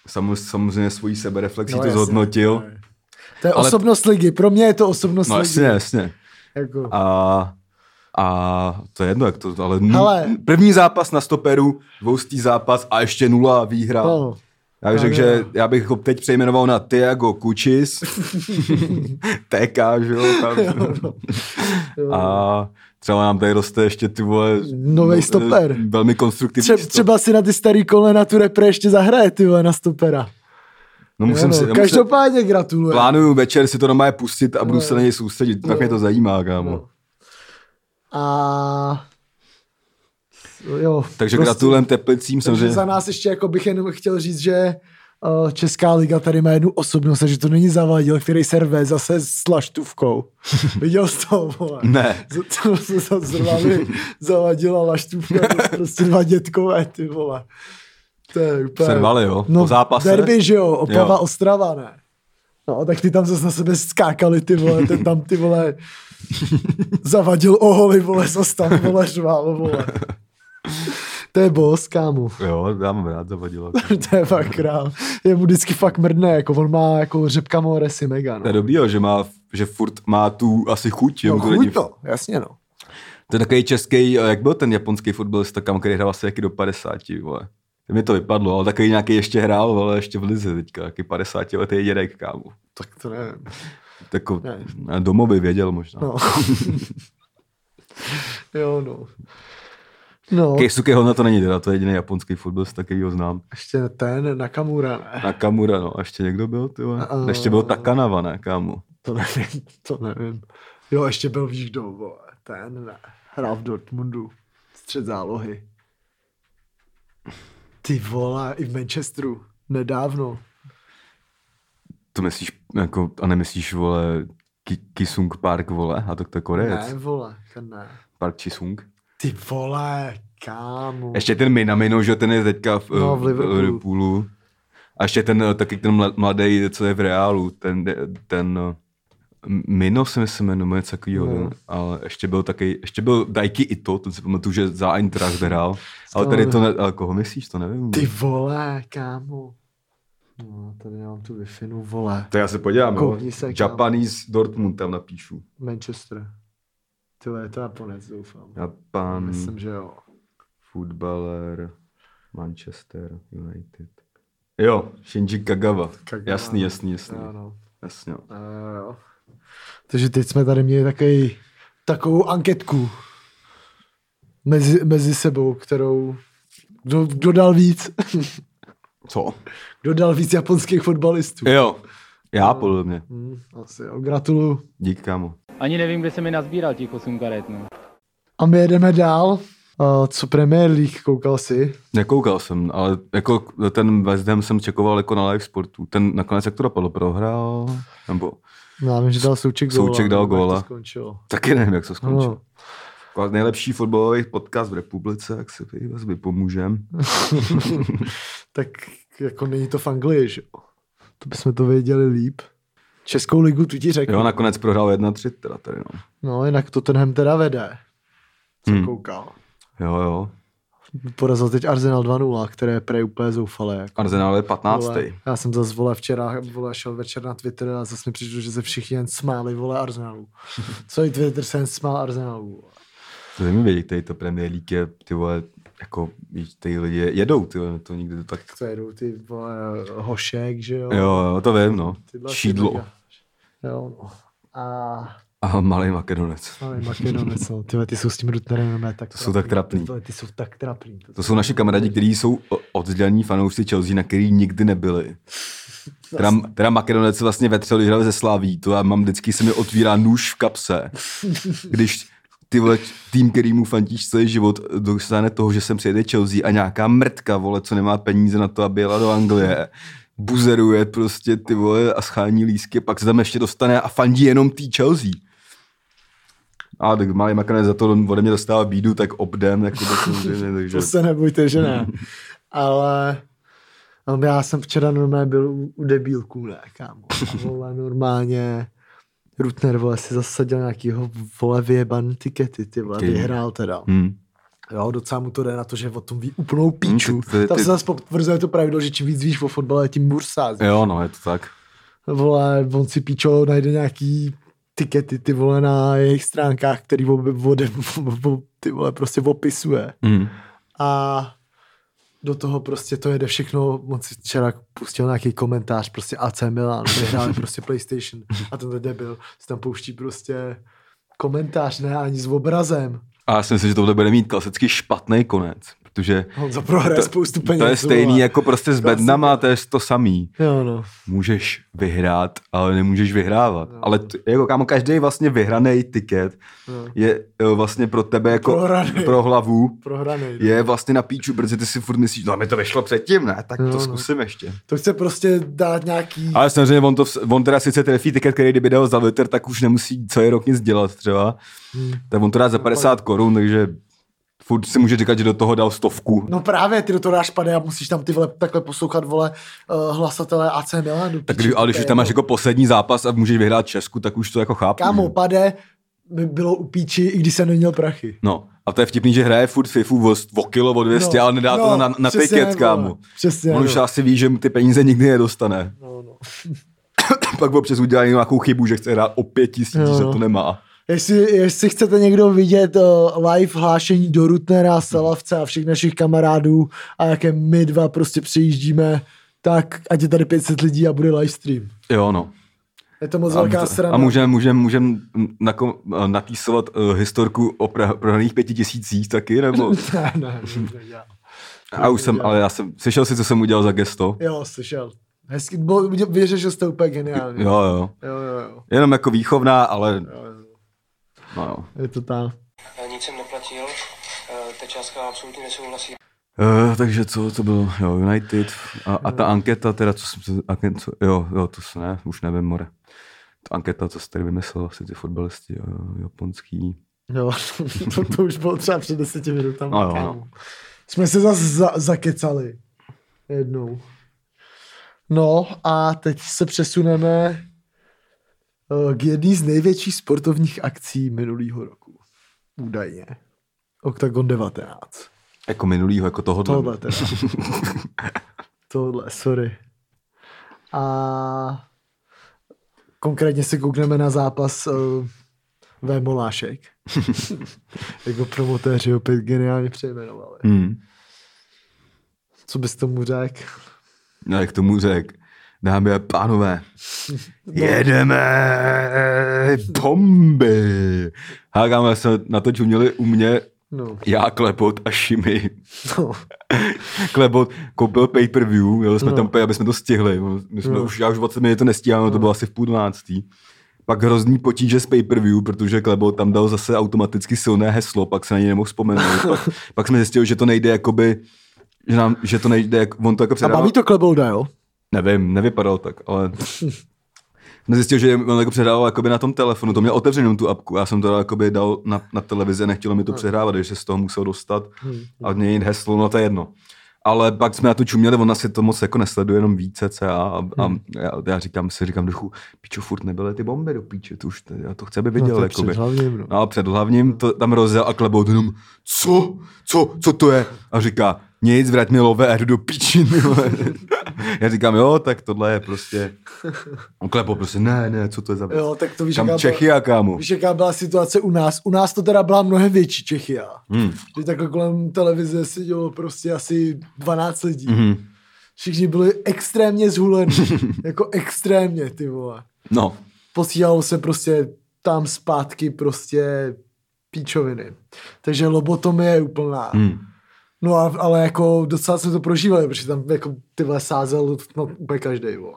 sam- samozřejmě svojí sebereflexí No, to jasně, zhodnotil. no. To je Ale- osobnost ligy. Pro mě je to osobnost No ligy. jasně, jasně. Jako. A, a to je jedno, jak to, ale Hele. první zápas na stoperu, dvoustý zápas a ještě nula výhra. No. Já bych No, řekl, no. že já bych ho teď přejmenoval na Tiago Kučis, TK, že jo, tam. Jo. A třeba nám tady roste ještě ty vole... Novej no, stoper. Velmi konstruktivní Tře- třeba si na ty starý kolena tu repre ještě zahraje, ty vole, na stopera. No musím no. si, já Každopádně gratuluju. plánuju večer si to doma pustit a budu No. se na něj soustředit, tak No. mě to zajímá, kámo. No. A... Jo, Takže prostě- gratulujem Teplicím, Takže samozřejmě. za nás ještě jako bych jenom chtěl říct, že uh, Česká liga tady má jednu osobnost, že to není zavadil, který se rve zase s laštůvkou. Viděl jsi to, vole? Ne. Z- To se zrovna zavadila laštůvka, prostě dva dětkové, ty vole. To je úplně... Se rvali, jo? No, Po zápase? Derby, že jo? Opava, Jo. Ostrava, ne? No, tak ty tam zase na sebe skákali, ty vole, ten tam, ty vole, zavadil oholy, vole, zase tam, vole, řval, vole. To je boss, kámo. Jo, já mám rád zavadilo. to je fakt král. Je mu vždycky fakt mrdné, jako on má jako řepka Moresy mega, no. To je dobrý, jo, že, má, že furt má tu asi chuť. Jo, No, chuť to, jasně no. to je takový český, jak byl ten japonský fotbalista, kam, který hrál asi jaký do 50, vole. To mi to vypadlo, ale takový nějaký ještě hrál, ale ještě v lize teďka, jaký 50 letý dědek, kámo. Tak to nevím. Tako, Ne. domů by věděl možná. No. jo, no. No, Keisuke Honda to není teda, to je jediný japonský fotbalista, který ho znám. ještě ten Nakamura, ne? Nakamura, no, a ještě někdo byl, ty vole? Ještě byl Takanava, ne, kámo. To nevím, to nevím. Jo, ještě byl víš kdo, vole. Ten, ne. Hrál v Dortmundu. Střed zálohy. Ty vole, i v Manchesteru. Nedávno. To myslíš, jako, a nemyslíš, vole, Ki- Kisung Park, vole, a to, to je Korejec. Ne, vole, ten ne. Park Chisung. Ty vole, kámo. Ještě ten Minamino, že ten je teďka v, No, v v Liverpoolu. Liverpoolu. A ještě ten, eh, taky ten mla- mladý, co je v Reálu, ten, ten eh, Mino se myslím jmenuje něco takového, No. no. ale ještě byl taky, ještě byl Daiki Ito, ten si pamatuju, že za Eintracht hrál, ale tady to, ne, ale koho myslíš, to nevím. Ty vole, kámo. No, tady mám tu wi vole. To já se podívám, jo. Koukni se, kámo. Japanese Dortmund tam napíšu. Manchester. Vole, je to Japonec, doufám. Japan, Myslím, že jo. fotbaler, Manchester United. Jo, Shinji Kagawa. Kagawa, Jasný, jasný, jasný. Jo, no. Jasně. Uh, jo. Takže teď jsme tady měli takový, takovou anketku mezi, mezi sebou, kterou kdo, kdo dal víc? Co? kdo dal víc japonských fotbalistů? Jo, já podle mě. Hmm, asi jo, gratuluju. Dík, kámo. Ani nevím, kde se mi nazbíral těch 8 karet, no. A my jedeme dál. Uh, co Premier League, koukal jsi? Nekoukal jsem, ale jako ten West Ham jsem čekoval jako na live sportu. Ten nakonec jak to dopadlo, prohrál? Nebo No, Já vím, že dal Souček góla. Souček dal góla. To skončilo. taky nevím, jak to skončilo. No. Jako nejlepší fotbalový podcast v republice, jak si vy- vás vypomůžem. tak jako není to v Anglii, že jo? To bychom to věděli líp. Českou ligu tu ti řeknu. Jo, nakonec prohrál 1-3 teda tady, no. No, jinak Tottenham teda vede. Co Hmm. koukal. Jo, jo. Porazil teď Arsenal 2-0, které je prej úplně zoufalé. Jako. Arsenal je 15. Vole, já jsem zase vole včera, vole, šel večer na Twitter a zase mi přišlo, že se všichni jen smáli, vole, Arsenalu. Celý Twitter se jen smál Arsenalu. To mi vědět, tady to Premier League je, ty vole, jako, víš, ty lidi jedou, ty vole, to nikdy to tak... To jedou ty, vole, hošek, že jo? Jo, jo, to vím, no. Tyhle Šídlo. mega. Jo, no. A A malý makedonec. Ale Makedonec, no. Tyhle, ty jsou s tím Rutnerem tak To jsou tak trapný. Tyhle, ty jsou tak trapný. To jsou naši kamarádi, kteří jsou oddělení fanoušci Chelsea, na který nikdy nebyli. Teda, teda Makedonec vlastně vetřel, hrali ze Slaví, to já mám vždycky se mi otvírá nůž v kapse, když ty vole, tým, který mu fantíš celý život, dostane toho, že sem přijede Chelsea a nějaká mrtka, vole, co nemá peníze na to, aby jela do Anglie, buzeruje prostě ty vole a schání lísky, pak se tam ještě dostane a fandí jenom tý Chelsea. A tak malý makanec za to ode mě dostává bídu, tak obden, jako to samozřejmě, takže... To se nebojte, že ne. Ale ale já jsem včera normálně byl u, u debílků, ne, kámo. A vole, normálně Rutner, vole, si zasadil nějakýho, vole, vyjebaný tikety, ty vole, vyhrál teda. Hmm. Jo, docela mu to jde na to, že o tom ví úplnou píču. Hmm, ty- ty- Tam se zase potvrzuje to pravidlo, že čím víc víš o fotbale, tím sázíš. Jo, no, je to tak. Vole, on si píčo najde nějaký tikety, ty vole, na jejich stránkách, který ode, ode, ty vole, prostě opisuje. Hmm. A do toho prostě to jede všechno, on si včera pustil nějaký komentář, prostě AC Milan, vyhráli prostě PlayStation a ten debil si tam pouští prostě komentář, ne ani s obrazem. A já si myslím, že tohle bude mít klasicky špatný konec, protože On za prohraje to, spoustu peněz. to je stejný vole. jako prostě s bednama, ne. to je to samý. Jo, no. Můžeš vyhrát, ale nemůžeš vyhrávat. Ale t, jako kámo, každý vlastně vyhraný tiket Jo. je eh, vlastně pro tebe jako Prohraný. pro hlavu Prohranej. no. je vlastně na píču, protože ty si furt myslíš, no mi to vyšlo předtím, ne? Tak Jo, to no. zkusím ještě. To chce prostě dát nějaký... Ale samozřejmě on, to, on teda sice trefí tiket, který kdyby dal za litr, tak už nemusí celý rok nic dělat třeba. Hmm. Tak on to dá za 50 korun, takže furt si může říkat, že do toho dal stovku. No právě, ty do toho dáš pade a musíš tam ty vole takhle poslouchat, vole, uh, hlasatele AC Milanu. Tak když, ale když už tam máš jako poslední zápas a můžeš vyhrát Česku, tak už to jako chápu. Kámo, že? pade mi bylo u píči, i když jsem neměl prachy. No, a to je vtipný, že hraje furt FIFU o, o kilo, o 200, No, ale nedá no, to na, na tiket, vole, kámo. přesně, On už no. asi ví, že mu ty peníze nikdy nedostane. No, no. Pak občas udělá nějakou chybu, že chce hrát o pět tisíc, že no. to nemá. Jestli, jestli chcete někdo vidět uh, live hlášení do Rutnera, Salavce a všech našich kamarádů a jaké my dva prostě přejíždíme, tak ať je tady 500 lidí a bude livestream. Jo, no. Je to moc A, velká a strana. můžeme můžem, můžem nako, napísovat uh, historku o pra- prohraných pěti tisících taky, nebo? ne, ne, ne, A už jsem, ale já jsem, slyšel si, co jsem udělal za gesto? Jo, slyšel. Hezky, bo, vyřešil jste úplně geniálně. Jo, jo. jo, jo. jo. Jenom jako výchovná, ale jo, jo. No jo. Je to tam. Eh, Nic jsem neplatil, eh, ta částka absolutně nesouhlasí. Uh, takže co to bylo? Jo, United. A, a ta anketa, teda, co jsem, anketa, co, jo, jo, to se ne, už nevím, more. Ta anketa, co jsi tady vymyslel, asi ty fotbalisti, jo, japonský. Jo, to, to už bylo třeba před deseti minutami. No jo, no. Jsme se zase za, zakecali. Jednou. No a teď se přesuneme k jedné z největších sportovních akcí minulého roku. Údajně. Octagon 19. Jako minulýho, jako tohohle. Tohle teda. Tohle, sorry. A konkrétně se koukneme na zápas uh, V. Molášek. jako promotéři opět geniálně přejmenovali. Hmm. Co bys tomu řekl? No, jak tomu řek, dámy a pánové, jedeme bomby. Hágáme se na to čuměli u mě No, já, Klepot a Šimi. no. Klepot koupil pay-per-view, jeli jsme No. tam úplně, aby jsme to stihli. My jsme No. už, já už 20 minut to nestíháme, to bylo asi v půl dvanáctý. Pak hrozný potíže s pay-per-view, protože Klebo tam dal zase automaticky silné heslo, pak se na něj nemohl vzpomenout. pak, pak jsme zjistili, že to nejde jakoby, že, nám, že to nejde, jak, on to jako A předával, baví to Klebolda, jo? Nevím, nevypadal tak, ale zjistili, že on jako přehrával jakoby na tom telefonu, to měl otevřenou tu apku, já jsem to jakoby dal na, na televizi, nechtělo mi to přehrávat, takže se z toho musel dostat a měnit heslo, no to je jedno. Ale pak jsme na to čuměli, ona si to moc jako nesleduje, jenom více CA a, a já, já, říkám si, říkám duchu, pičo, furt nebyly ty bomby do píče, to už, to, já to chci, aby viděl, No, to jakoby. před hlavním, no. No a před hlavním to tam rozjel a klebou jenom, co, co, co to je? A říká, nic, vrať mi lové a jdu do píčiny. Já říkám, jo, tak tohle je prostě, on klepou prostě, ne, ne, co to je za? Jo, tak to víš, Kam jaká Čechy a kámo. Víš, jaká byla situace u nás? U nás to teda byla mnohem větší Čechia. Hmm. Že takhle kolem televize sedělo prostě asi 12 lidí. Mhm. Všichni byli extrémně zhulení. jako extrémně, ty vole. No, Posílalo se prostě tam zpátky prostě píčoviny. Takže lobotomie je úplná. hmm. No a, ale jako docela jsme to prožívali, protože tam jako ty vole sázel no, úplně každý vole.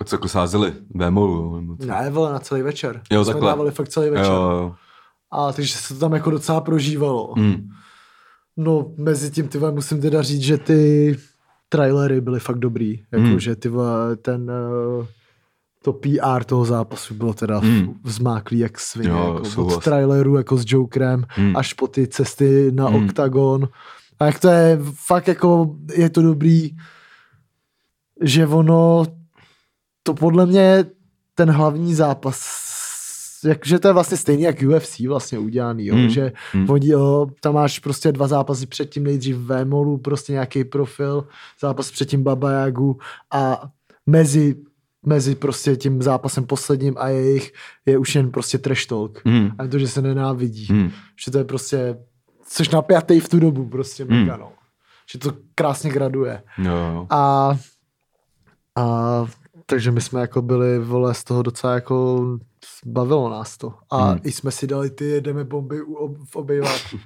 A co jako sázeli? Vémolu, jo? Ne, vole, na celý večer. Jo, jsme takhle. dávali fakt celý Jo, večer. jo. A takže se to tam jako docela prožívalo. Hmm. No, mezi tím, ty vole, musím teda říct, že ty trailery byly fakt dobrý. Jako, Hmm. že ty vole, ten uh, to PR toho zápasu bylo teda Hmm. vzmáklý jak svině. Jo, jako, od traileru jako s Jokerem Hmm. až po ty cesty na Hmm. Octagon. A jak to je, fakt jako je to dobrý, že ono, to podle mě ten hlavní zápas jak, že to je vlastně stejný jak UFC vlastně udělaný, jo, Hmm. že Hmm. jo, tam máš prostě dva zápasy předtím nejdřív v Molu, prostě nějaký profil, zápas předtím Baba Jagu a mezi, mezi prostě tím zápasem posledním a jejich je už jen prostě trash talk. Hmm. A to, že se nenávidí. Hmm. Že to je prostě, což napjatý v tu dobu prostě Hmm. mega, no. Že to krásně graduje. Jo. A, a takže my jsme jako byli, vole, z toho docela jako bavilo nás to. A Hmm. i jsme si dali ty jedeme bomby u, ob, v obejváku.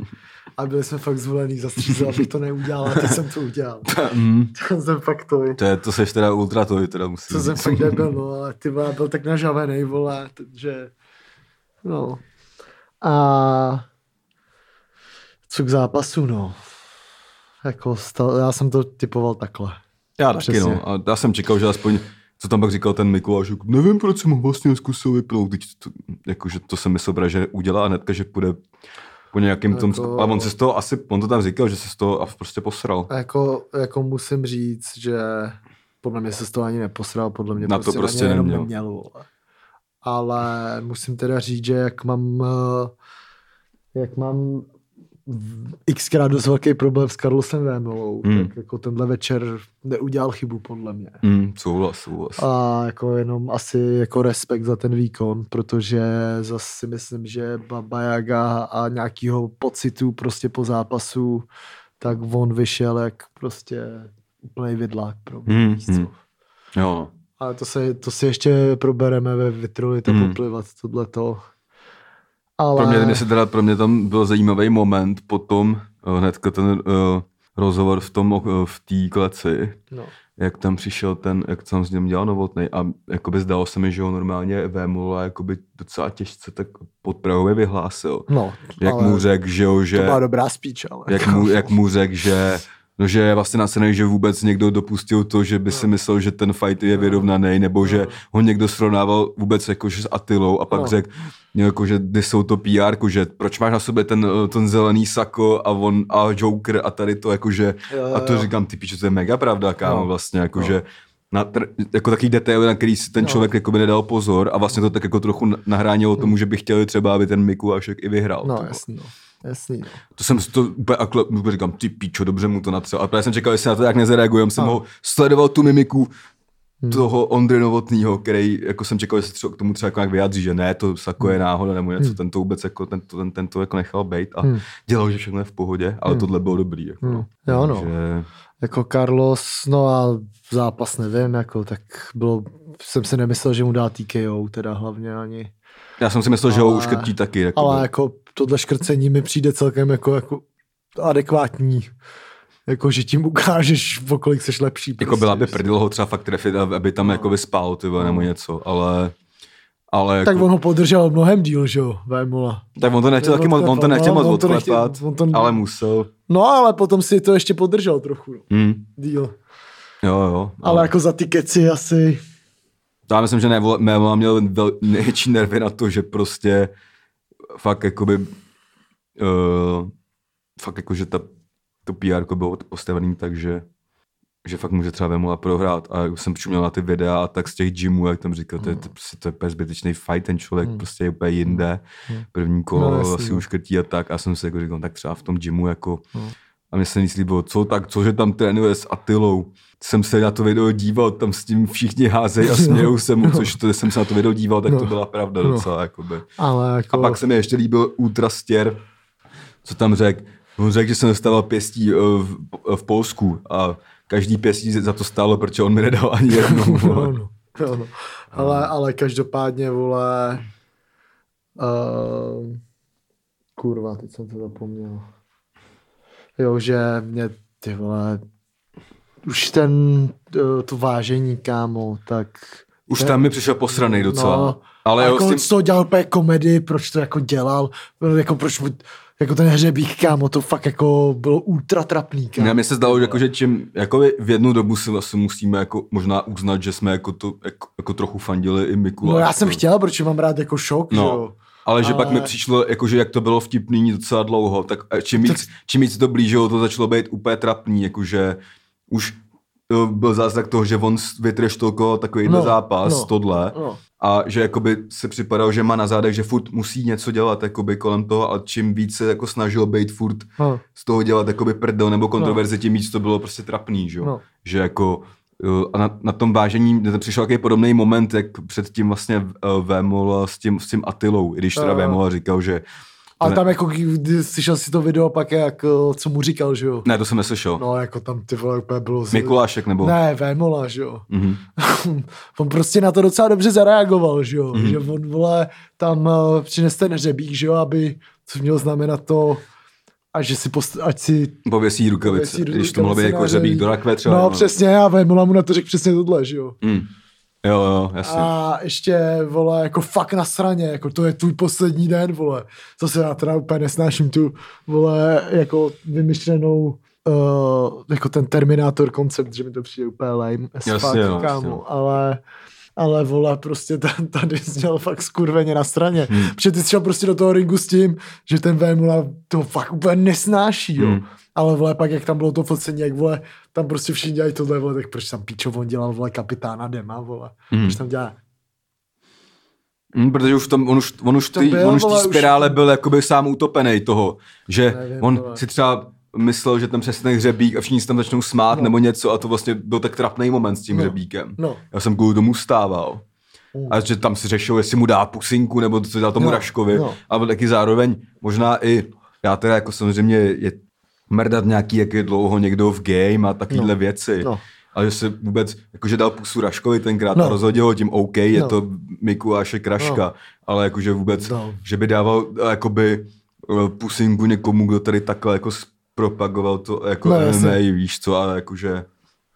A byli jsme fakt zvolený za střízel, abych to neudělal, a teď jsem to udělal. Hmm. To jsem fakt to, To, je, to seš teda ultra to, teda musím to jsem fakt nebyl, no, ale ty vole, byl tak nažavený, vole, takže, no. A co k zápasu, no. Jako, stal, já jsem to typoval takhle. Já taky, Přesně. no. A já jsem čekal, že aspoň, co tam pak říkal ten Mikuláš, jako, nevím, proč jsem ho vlastně neskusil vypnout. Teď to, jakože to jsem myslel, že udělá hnedka, že půjde po nějakým tom, Jako- ale on se z toho asi, on to tam říkal, že se z toho a prostě posral. A Jako, jako musím říct, že podle mě se z toho ani neposral, podle mě Na to prostě, prostě ně jenom neměl. neměl. Ale musím teda říct, že jak mám eh, jak mám xkrát dost velký problém s Carlosem Vémolou, Hmm. tak jako tenhle večer neudělal chybu podle mě. Mm, souhlas, souhlas. A jako jenom asi jako respekt za ten výkon, protože zase si myslím, že Baba Yaga a nějakýho pocitu prostě po zápasu, tak on vyšel jak prostě úplný vidlák pro mě. Co. hmm. Jo. Ale to, se, to si ještě probereme ve Vitroli, to Hmm. poplivat, tohleto. Ale... Pro mě, mě se teda, pro mě tam byl zajímavý moment potom, eh, hnedka ten uh, rozhovor v tom, uh, v té kleci, no. jak tam přišel ten, jak tam s ním dělal novotnej a jakoby zdálo se mi, že ho normálně Vémula jakoby docela těžce tak pod Prahově vyhlásil. no, Jak mu řekl, že jo, že, To byla dobrá speech, ale... jak mu, jak mu řekl, že No, že je vlastně nasenej, že vůbec někdo dopustil to, že by si myslel, že ten fight je vyrovnaný, nebo že ho někdo srovnával vůbec jako že s Atilou a pak No. řekl, jako, že kdy jsou to PR, že proč máš na sobě ten, eh, ten zelený sako a on a Joker a tady to jako, že Jo, a to říkám, ty piče, to je mega pravda, kámo, No. vlastně, jako, No. že na tr- jako takový detaily, na který si ten No. člověk jako by nedal pozor a vlastně to tak jako trochu nahránilo tomu, že by chtěli třeba, aby ten Mikulášek i vyhrál. No, jasný, no. Jasný, no. to jsem si to úplně, akle, úplně říkám, ty píčo, dobře mu to natřel. A právě jsem čekal, jestli na to jak nezareagujem, jsem No. ho sledoval tu mimiku Hmm. toho Ondry Novotnýho, který jako jsem čekal, že se třeba k tomu třeba jako nějak vyjádří, že ne, to sako je náhoda nebo něco, ten to vůbec jako, ten, ten, ten to jako nechal být a Hmm. dělal, že všechno je v pohodě, ale tohle bylo dobrý. Jako, Hmm. no. Jo, no. Takže, Jako Carlos, no a zápas nevím, jako tak bylo, jsem si nemyslel, že mu dá TKO, teda hlavně ani. já jsem si myslel, že ho Ale- uškrtí taky. Jako Ale jako tohle škrcení mi přijde celkem jako, jako adekvátní. Jako, že tím ukážeš, o kolik seš lepší. Jako prostě, byla by prdil ho třeba fakt trefit, aby tam jako spál, ty vole, nebo něco, ale, ale jako, Tak on ho podržel mnohem díl, že jo, Vémola. tak on to nechtěl taky moc, on to nechtěl No, moc on to nechtěl- odklepat, on to- ale musel. No, ale potom si to ještě podržel trochu, no. Hmm. Díl. Jo, jo. Ale jako za ty keci asi... Já myslím, že Nevola měl největší nervy na to, že prostě fakt jakoby uh, fakt jako, že ta, to PR bylo postavený tak, že, že fakt může třeba Vemola prohrát a už jsem přišel na ty videa a tak z těch gymů, jak tam říkal, to je, to, prostě, to je úplně zbytečný fight, ten člověk Hmm. prostě je úplně jinde, první kolo No, asi no. už krtí a tak a jsem si jako říkal, tak třeba v tom gymu jako No. A mně se nic líbilo, co tak, co, že tam trénuje s Atilou. Jsem se na to video díval, tam s tím všichni házejí a smějou se mu, což to, jsem se na to video díval, tak No. to byla pravda No. docela. Jakoby. Ale jako... A pak se mi ještě líbil Ultra Stěr, co tam řekl. On řekl, že jsem dostával pěstí eh, v, v Polsku a každý pěstí za to stálo, protože on mi nedal ani jednou. no, no, no, no. Ale, ale každopádně, vole... Uh, kurva, teď jsem to zapomněl. Jo, že mě, ty vole, už ten, uh, to vážení, kámo, tak... Už tam mi přišel posranej docela. No, ale jo, jako s on tím, z toho dělal úplně komedii, proč to jako dělal, jako proč mu, jako ten hřebík, kámo, to fakt jako bylo ultra trapný, kámo. Ne, mně se zdalo, že, jako, že čím, jako v jednu dobu si vlastně musíme jako možná uznat, že jsme jako, to, jako, jako trochu fandili i Miku. No já jsem chtěl, protože mám rád jako šok, No. že jo. Ale že ale... pak mi přišlo, jako, že jak to bylo vtipný docela dlouho, tak čím víc, čím víc to blížilo, to začalo být úplně trapný, jakože už to byl zázrak toho, že on vytreštolkoval takový No, zápas, no, tohle, no. a že jakoby se připadal, že má na zádech, že furt musí něco dělat jakoby kolem toho a čím víc se jako snažil být furt No. z toho dělat jakoby prdel nebo kontroverzi, tím víc to bylo prostě trapný, že. No. Že jako a na, na, tom vážení přišel takový podobný moment, jak předtím vlastně uh, Vémol s tím, s tím Atilou, i když teda. Vémol říkal, že A ne- tam jako, když slyšel si to video pak, jak, eh, co mu říkal, že jo? ne, to jsem neslyšel. No, jako tam ty vole úplně bylo... z- Mikulášek nebo? Ne, Vémola, že jo. Mhm. on prostě na to docela dobře zareagoval, že jo. Mhm. Že on, vole, tam uh, přines ten hřebík, že jo, aby, co mělo znamenat to, a že si post, ať si Pověsí rukavice, Pověsí když to mohlo být rukavice jako řebík do rakve třeba. No, přesně, a Vémola mu na to řekl přesně tohle, že jo. Mm. Jo, jo, jasně. A ještě, vole, jako fakt na straně, jako to je tvůj poslední den, vole. Zase já teda úplně nesnáším tu, vole, jako vymyšlenou uh, jako ten Terminátor koncept, že mi to přijde úplně lame as Jasně, fuck, no, kámo, jasně, no. ale ale vole, prostě tady měl fakt skurveně na straně. Hmm. Protože ty jsi šel prostě do toho ringu s tím, že ten Vémula to fakt úplně nesnáší, jo. Hmm. Ale vole, pak jak tam bylo to focení, jak vole, tam prostě všichni dělají tohle, vole, tak proč tam píčo on dělal, vole, kapitána Dema, vole. Hmm. Proč tam dělá Mm, protože už tam, on už, on už, tý, byl, on už tý už- spirále byl jakoby sám utopený toho, že Nevím, on vole. si třeba myslel, že tam přesně hřebík a všichni se tam začnou smát No. nebo něco a to vlastně byl tak trapný moment s tím No. hřebíkem. No. Já jsem kvůli tomu stával. Mm. A že tam si řešil, jestli mu dá pusinku, nebo co dá tomu No, Raškovi. no. Ale taky zároveň možná i, já teda jako samozřejmě je mrdat nějaký, jak je dlouho někdo v game a takovéhle No. věci. No. Ale že se vůbec, jakože dal pusu Raškovi tenkrát No. a rozhodil ho tím OK, je No. to Mikulášek Raška, No. ale jakože vůbec, No. že by dával eh, jakoby eh, pusinku někomu, kdo tady takhle jako propagoval to jako No. MMA, víš co, ale jakože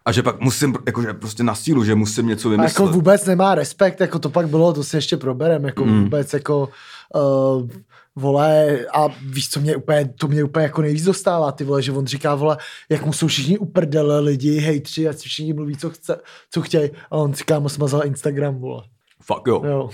a že pak musím, jakože prostě na sílu, že musím něco A vymyslet. jako vůbec nemá respekt, jako to pak bylo, to si ještě proberem, jako Mm. vůbec jako uh, vole, a víš, co mě úplně, to mě úplně jako nejvíc dostává, ty vole, že on říká, vole, jak mu jsou všichni uprdele lidi, hejtři, si všichni mluví, co, chce, co chtějí, a on říká, mu smazal Instagram, vole. Fuck jo. Jo.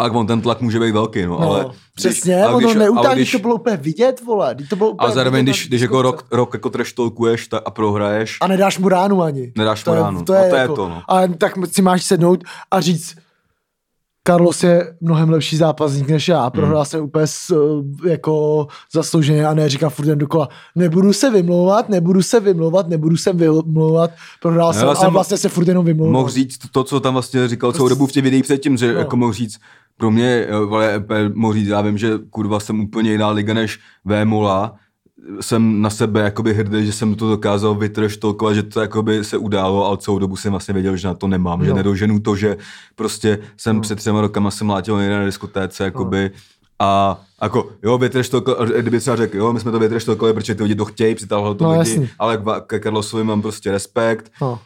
A on ten tlak může být velký, no, No, ale... přesně, když- ale ono když- neutáhní, ale když- to bylo úplně vidět, vole, když to bylo úplně A zároveň, vidět když, když jako rok, rok jako treštolkuješ ta, a prohraješ, A nedáš mu ránu ani. Nedáš to mu ránu. To A je, to je jako, to, no. Ale tak si máš sednout a říct, Carlos je mnohem lepší zápasník než já. Prohrál Hmm. jsem úplně s, eh, jako zaslouženě a ne říká furt jen dokola, nebudu se vymlouvat, nebudu se vymlouvat, nebudu se vymlouvat. Prohrál jsem, já ale jsem vlastně se furt jenom vymlouval. mohl říct to, co tam vlastně říkal celou Prostě- dobu v těch videích předtím, že No. jako mohl říct, pro mě, eh, mohl říct, já vím, že kurva jsem úplně jiná liga než Vémola, jsem na sebe jakoby hrdý, že jsem to dokázal vytreštolkovat, že to jakoby se událo, ale celou dobu jsem vlastně věděl, že na to nemám, no. že No. nedoženu to, že prostě jsem No. no. před třema rokama jsem mlátil někde na diskotéce, jakoby, a jako, jo, vytreštolkovali, kdyby třeba řekl, jo, my jsme to vytreštolkovali, protože ty lidi to chtějí, přitáhlo to No, lidi, jasně. ale k- ke Karlosovi mám prostě respekt, No.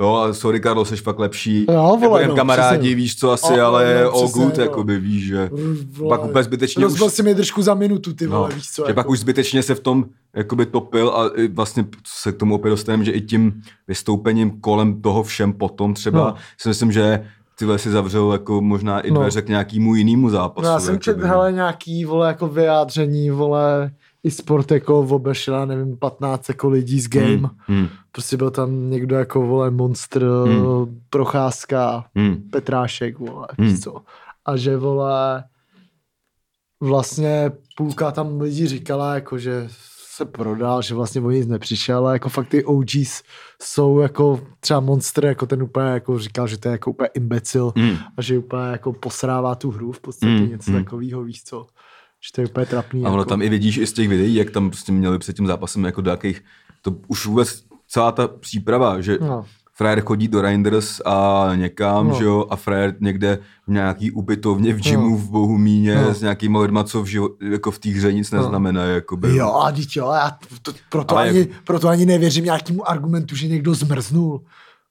Jo, ale sorry, Karlo, jsi fakt lepší. Jo, vole, Nebudem no, kamarádi, přesně. víš co asi, O, ale no, all přesně, good, no. jakoby, víš, že... Vole, Pak úplně zbytečně Rozbil už- si mi držku za minutu, ty No, vole, víš co. že jako. pak už zbytečně se v tom jakoby topil a vlastně se k tomu opět dostaneme, že i tím vystoupením kolem toho všem potom třeba No. si myslím, že tyhle si zavřel jako možná i No. dveře k nějakému jinému zápasu. No já jsem četl, hele, nějaký, vole, jako vyjádření, vole, i sport jako obešla, nevím, 15 jako lidí z game. Hmm, hmm, Prostě byl tam někdo jako, vole, monster, Hmm. procházka, hmm. Petrášek, vole, Hmm. co. A že, vole, vlastně půlka tam lidí říkala, jako, že se prodal, že vlastně o nic nepřišel, ale jako fakt ty OGs jsou jako třeba Monster, jako ten úplně jako říkal, že to je jako úplně imbecil Hmm. a že úplně jako posrává tu hru v podstatě Mm, něco mm. takového, víš co. Že to je úplně trapný. A ono jako. tam i vidíš i z těch videí, jak tam prostě měli před tím zápasem jako do jakých, to už vůbec celá ta příprava, že No. frajer chodí do Reinders a někam, No. že jo, a frajer někde v nějaký ubytovně v gymu No. v Bohumíně No. s nějakýma lidma, co v živo, jako v té hře nic No. neznamená, jakoby. Jo, a dítě, jo, já to, proto, Ale ani, jak- proto ani nevěřím nějakému argumentu, že někdo zmrznul.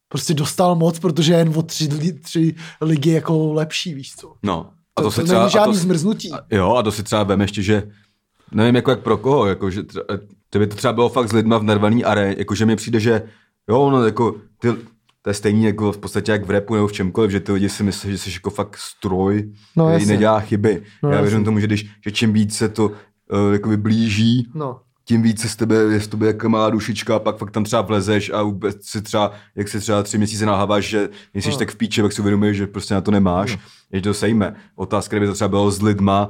Prostě dostal moc, protože je jen o tři, tři ligy jako lepší, víš co. No. A To, to, se to třeba, není a to, žádný zmrznutí. a, jo, a to si třeba vem ještě, že nevím jako jak pro koho, jako, že třeba, to by to třeba bylo fakt s lidma v narvaný aréně, jakože mi přijde, že jo, no, jako ty, to je stejný jako v podstatě jak v repu nebo v čemkoliv, že ty lidi si myslí, že jsi jako fakt stroj, No, který jasně. nedělá chyby. No, Já věřím tomu, že, když, že čím víc se to uh, jakoby blíží No, tím víc se z tebe, je z tebe jako malá dušička a pak fakt tam třeba vlezeš a vůbec si třeba, jak se třeba tři měsíce nalháváš, že nejsi No. tak v píči, pak si uvědomuješ, že prostě na to nemáš, že to sejme. Otázka, kdyby to třeba bylo s lidma,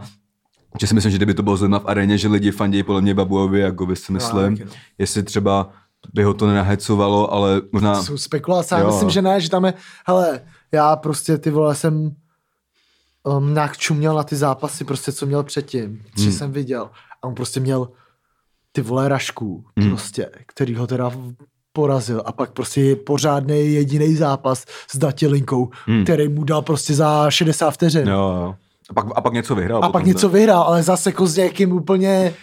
že si myslím, že kdyby to bylo s lidma v aréně, že lidi fandějí podle mě Babuovi, jako by si myslím, no. jestli třeba by ho to nenahecovalo, ale možná... To jsou spekulace, já myslím, že ne, že tam je, hele, já prostě ty vole jsem um, nějak čuměl na ty zápasy, prostě co měl předtím, tři Hmm. jsem viděl a on prostě měl ty vole rašku, Hmm. prostě, který ho teda porazil a pak prostě je pořádný jediný zápas s Datilinkou, Hmm. který mu dal prostě za 60 vteřin. Jo, jo. A pak, a pak něco vyhrál. A pak potom, něco vyhrál, ale zase jako s někým úplně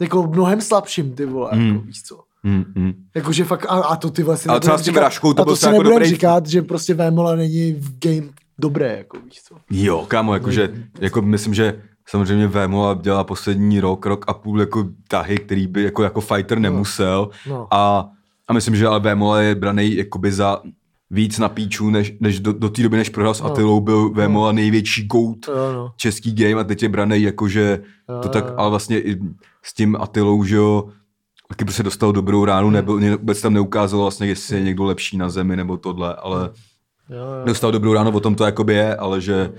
jako mnohem slabším, ty vole, Hmm. jako, víš co. Hmm, hmm. Jakože fakt, a, a to ty vlastně Ale třeba s tím Raškou to to si jako dobrý- říkat, že prostě Vémola není v game dobré, jako víš co. Jo, kámo, jakože, jako myslím, že samozřejmě Vémola dělá poslední rok, rok a půl jako tahy, který by jako, jako fighter nemusel. No. A, a myslím, že ale Vémola je braný jakoby za víc na píču, než, než do, do té doby, než prohrál s Atilou, byl Vémola největší goat jo, no. český game a teď je braný jakože to tak, jo. ale vlastně i s tím Atilou, že jo, taky prostě dostal dobrou ránu, nebyl, ně- vůbec tam neukázalo vlastně, jestli je někdo lepší na zemi nebo tohle, ale Jo, jo. dostal dobrou ráno, o tom to jakoby je, ale že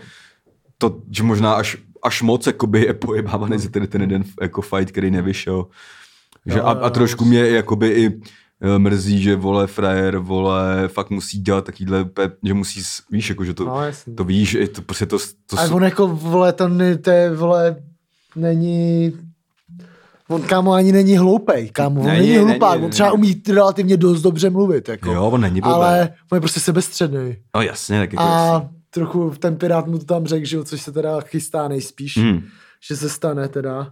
to, že možná až, až moc jakoby je pojebávaný za ten, ten jeden jako fight, který nevyšel. Že Jo, a, a trošku mě jakoby i eh, mrzí, že vole frajer, vole, fakt musí dělat takovýhle, že musí, víš, jako, že to, No, to víš, to prostě to, to, A on jako, vole, to, ne- to je, vole, není... On, kámo, ani není hloupej, kámo, on Není, není, není, hlupák, není. on třeba umí relativně dost dobře mluvit, jako. jo, on není blbý. ale on je prostě sebestředný. No jasně, tak jako A trochu ten pirát mu to tam řekl, že jo, což se teda chystá nejspíš, Hmm. že se stane teda.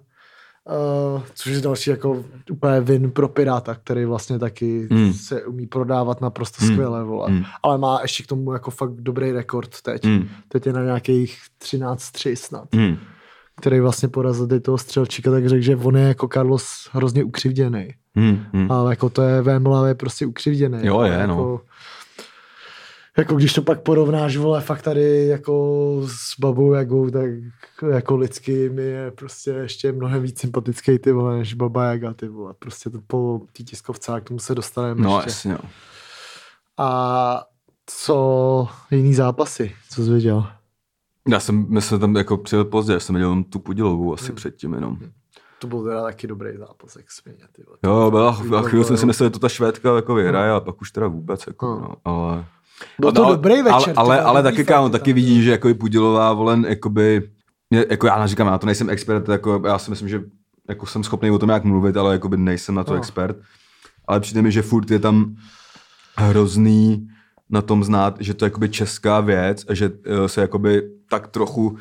Uh, což je další jako úplně win pro Piráta, který vlastně taky Hmm. se umí prodávat naprosto Hmm. skvěle, vole. Hmm. Ale má ještě k tomu jako fakt dobrý rekord teď. Hmm. Teď je na nějakých 13-3 snad, Hmm. který vlastně porazil teď toho střelčíka, tak řekl, že on je jako Carlos hrozně ukřivděný. Hmm. Hmm. Ale jako to je Vémola je prostě ukřivděný. Jo, je, no. Jako, když to pak porovnáš, vole, fakt tady jako s Babou Jagou, tak jako lidsky mi je prostě ještě mnohem víc sympatický ty vole, než Baba Jaga, ty vole. Prostě to po té tiskovce, k tomu se dostaneme No ještě. jasně, no. A co jiný zápasy, co jsi viděl? Já jsem, my jsme tam jako přijel pozdě, já jsem viděl tu Pudilovou Hmm. asi předtím jenom. To byl teda taky dobrý zápas, jak svině, ty vole. Jo, byla, a Výborný, chvíli jsem si myslel, že to ta švédka jako vyhraje a pak už teda vůbec, jako, Hmm. no, ale... Byl to ale, dobrý večer. Ale, ale, ale taky, kámo, taky vidíš, že jako Pudilová, volen, jakoby, jako já říkám, já to nejsem expert, jako já si myslím, že jako jsem schopný o tom nějak mluvit, ale jakoby nejsem na to No. expert. Ale přijde mi, že furt je tam hrozný na tom znát, že to je jakoby česká věc a že eh, se jakoby tak trochu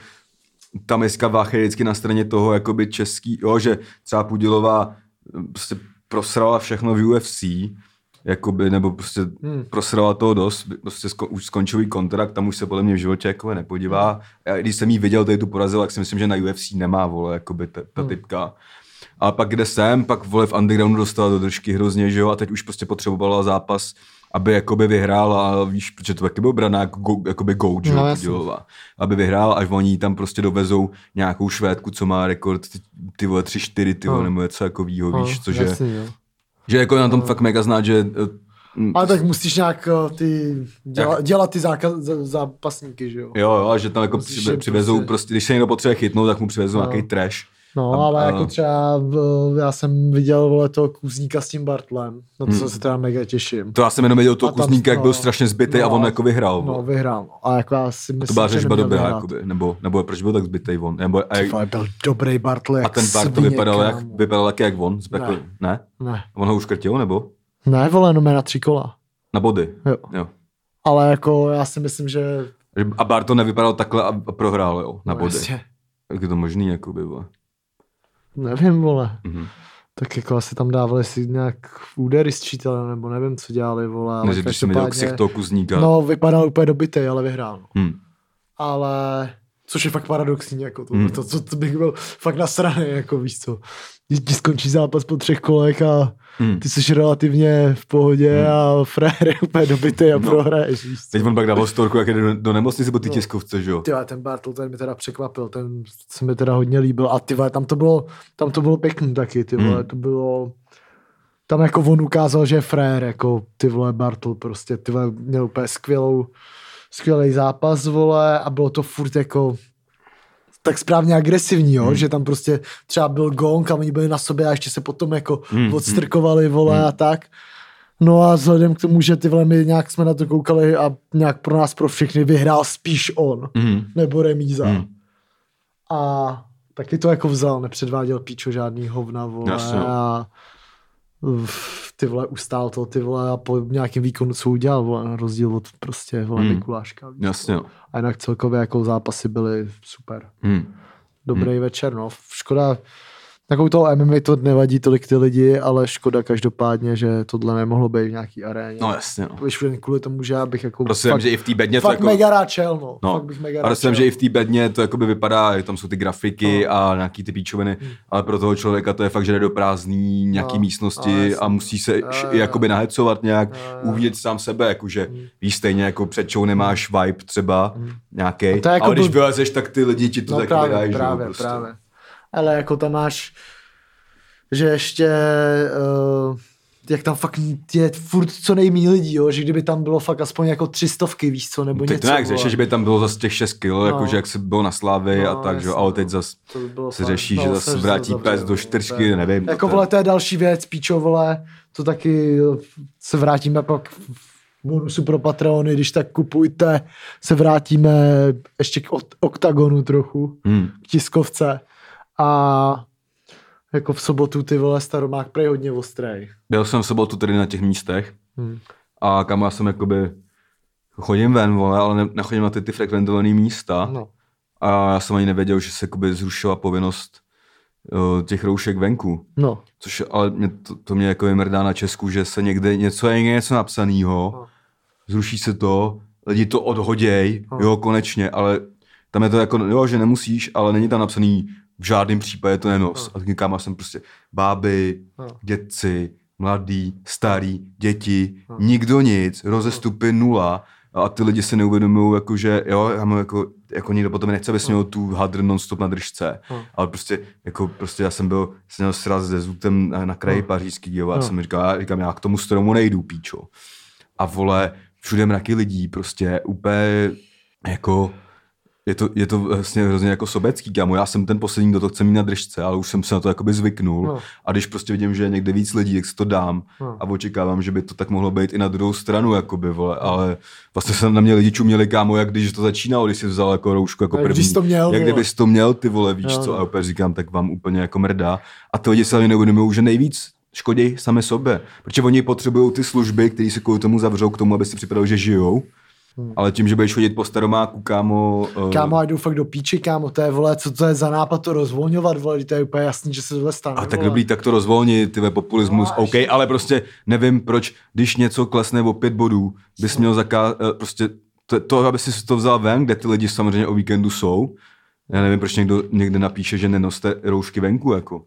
ta miska vácha je vždycky na straně toho jakoby český, jo, že třeba Pudilová eh, prostě prosrala všechno v UFC, jakoby, nebo prostě hmm. prosrala toho dost, prostě sko, už skončil kontrakt, tam už se podle mě v životě jako nepodívá. Já, když jsem jí viděl, tady tu porazil, tak si myslím, že na UFC nemá, vole, jakoby ta, ta hmm. typka. A pak kde jsem, pak vole v undergroundu dostala do držky hrozně, že jo, a teď už prostě potřebovala zápas, aby jakoby vyhrál a víš, protože to taky byl braná jako go, jakoby goat, No, no, jasně. aby vyhrál, až oni tam prostě dovezou nějakou švédku, co má rekord ty, ty vole 3-4, ty vole, No. nebo něco jako vího, No, víš, což je, jasně, jo. Že jako je na tom fakt mega znát, že eh, mm, Ale tak musíš nějak eh, ty děla, Jak- dělat ty zákaz, zá- zápasníky, že jo? Jo, jo, a že tam jako Musíš přivezou, prostě- prostě, když se někdo potřebuje chytnout, tak mu přivezou No. nějaký trash. No, A- ale a- jako třeba v, já jsem viděl vole toho kůzníka s tím Bartlem, na to Hmm. jsem se teda mega těším. To já jsem jenom viděl toho A tam- kuzníka, jak no. byl strašně zbytý a No. on jako vyhrál. No, No, vyhrál. no. A jako já si myslím, to byla řežba dobrá, vyhrát. jakoby, nebo, nebo proč byl tak zbytej on? Nebo, a, Ty vole, byl dobrý Bartl, jak a ten Bart to svině, vypadal, jak, vypadal jak, jak on? Ne. ne. ne? Ne, On ho uškrtil, nebo? ne, vole, jenom je na tři kola. Na body. Jo. jo. Ale jako já si myslím, že... A Bart to nevypadal takhle a a prohrál, jo, na no, body. jasně. Jak je to možný, jako by bylo. Nevím, vole. Mhm. Tak jako asi tam dávali si nějak údery sčítali, nebo nevím, co dělali, vole. Ale Než když jsem viděl každopádně- ksich toho kuzníka. No, vypadal úplně dobitej, ale vyhrál. no. Hm. Ale Což je fakt paradoxní, jako to, Hmm. to, to, to bych byl fakt na straně, jako víš co. Když ti skončí zápas po třech kolech a Hmm. ty jsi relativně v pohodě a frajer je úplně dobitý a No. prohraješ. Teď on pak dával storku, jak jde do, do nemocnice po ty No. tiskovce, že jo? Ty ten Bartl, ten mi teda překvapil, ten se mi teda hodně líbil a ty tam to bylo, tam to bylo pěkný taky, ty vole, Hmm. to bylo, tam jako on ukázal, že je frér, jako ty vole Bartl prostě, ty vole, měl úplně skvělou, skvělý zápas, vole, a bylo to furt jako tak správně agresivní, jo, Hmm. že tam prostě třeba byl gong a oni byli na sobě a ještě se potom jako Hmm, odstrkovali, vole, hmm. a tak. No a vzhledem k tomu, že ty vole, my nějak jsme na to koukali a nějak pro nás, pro všechny vyhrál spíš on, Mhm. nebo remíza. Hmm. A taky to jako vzal, nepředváděl píčo žádný hovna, vole, Jasně, no. a uf, ty vole, ustál to, ty vole, a po nějakém výkonu, co udělal, vole, na rozdíl od prostě, vole, Hmm. Mikuláška. víš Jasně. A jinak celkově jako zápasy byly super. Hmm. Dobrý večer, no. Škoda, takovou toho MMA to nevadí tolik ty lidi, ale škoda každopádně, že tohle nemohlo být v nějaký aréně. No jasně, no. Víš, kvůli tomu, že já bych jako Prostě vím, že i v té bedně to fakt jako... mega rád šel, no. No, Fakt bych mega ale jsem, šel. že i v té bedně to jakoby vypadá, že tam jsou ty grafiky No. a nějaký ty píčoviny, Hmm. ale pro toho člověka to je fakt, že jde do prázdný nějaký No, místnosti no, a musí se Jo, š- jakoby nahecovat nějak, jo. uvidět sám sebe, jakože Hmm. víš stejně jako před show nemáš vibe třeba nějaký, A to je jako ale když byl- vylezeš, tak ty lidi ti to no taky právě, vydají, právě, prostě. právě. Ale jako tam máš, že ještě, uh, jak tam fakt je furt co nejméně lidí, jo? že kdyby tam bylo fakt aspoň jako tři stovky, víš co, nebo Teď něco. to nějak řeší, že by tam bylo zase těch 6 kg, No. jakože jak se bylo na slávy No, a tak, že jo, jasně, ale no. teď zase by se fakt- řeší, no, že zase se vrátí zavře, pes do no, čtyřky, nevím. Jako to- vole, to je další věc, píčo, vole, to taky se vrátíme pak v bonusu pro patrony, když tak kupujte, se vrátíme ještě k oktagonu trochu, Hmm. k tiskovce a jako v sobotu ty vole staromák prej hodně ostrej. Byl jsem v sobotu tady na těch místech Hmm. a kam já jsem jakoby chodím ven, vole, ale ne, nechodím na ty, ty frekventované místa No. a já jsem ani nevěděl, že se jakoby zrušila povinnost uh, těch roušek venku. no. Což ale mě, to, to mě jako vymrdá na Česku, že se někde něco je něco napsanýho, No. zruší se to, lidi to odhoděj, No. jo, konečně, ale tam je to jako, jo, že nemusíš, ale není tam napsaný v žádném případě to nenos. A říkám, jsem prostě báby, No. dětci, mladý, starý, děti, nikdo nic, rozestupy nula a ty lidi si neuvědomují, jako, že jo, já mám jako, jako nikdo potom nechce, aby měl tu hadr non-stop na držce, No. ale prostě, jako, prostě já jsem byl, jsem měl sraz se Zutem na, na kraji No. pařížský, jo, a No. jsem říkal, já, říkám, já k tomu stromu nejdu, píčo. A vole, všude mraky lidí, prostě úplně jako je to, je to vlastně hrozně jako sobecký, kámo. Já jsem ten poslední, kdo to chce mít na držce, ale už jsem se na to jakoby zvyknul. No. A když prostě vidím, že je někde víc lidí, tak si to dám. No. A očekávám, že by to tak mohlo být i na druhou stranu, jakoby, vole. Ale vlastně se na mě lidi čuměli, kámo, jak když to začínalo, když jsi vzal jako roušku jako Jak první. když to měl, jak kdybys to měl, ty vole, víš Jo, co. no. A opět říkám, tak vám úplně jako mrdá. A ty lidi se ani neuvědomují, že nejvíc škodí sami sobě. Protože oni potřebují ty služby, které se kvůli tomu zavřou k tomu, aby si připadali, že žijou. Ale tím, že budeš chodit po staromáku, kámo, eh, Kámo, a jdu fakt do píči, kámo, to je, vole, co to je za nápad to rozvolňovat, vole, to je úplně jasný, že se tohle stane, A tak dobrý, tak to rozvolni, ty populismus, No, OK, až- ale prostě nevím, proč, když něco klesne o pět bodů, bys měl zakázat, prostě to, to, aby si to vzal ven, kde ty lidi samozřejmě o víkendu jsou. Já nevím, proč někdo někde napíše, že nenoste roušky venku, jako.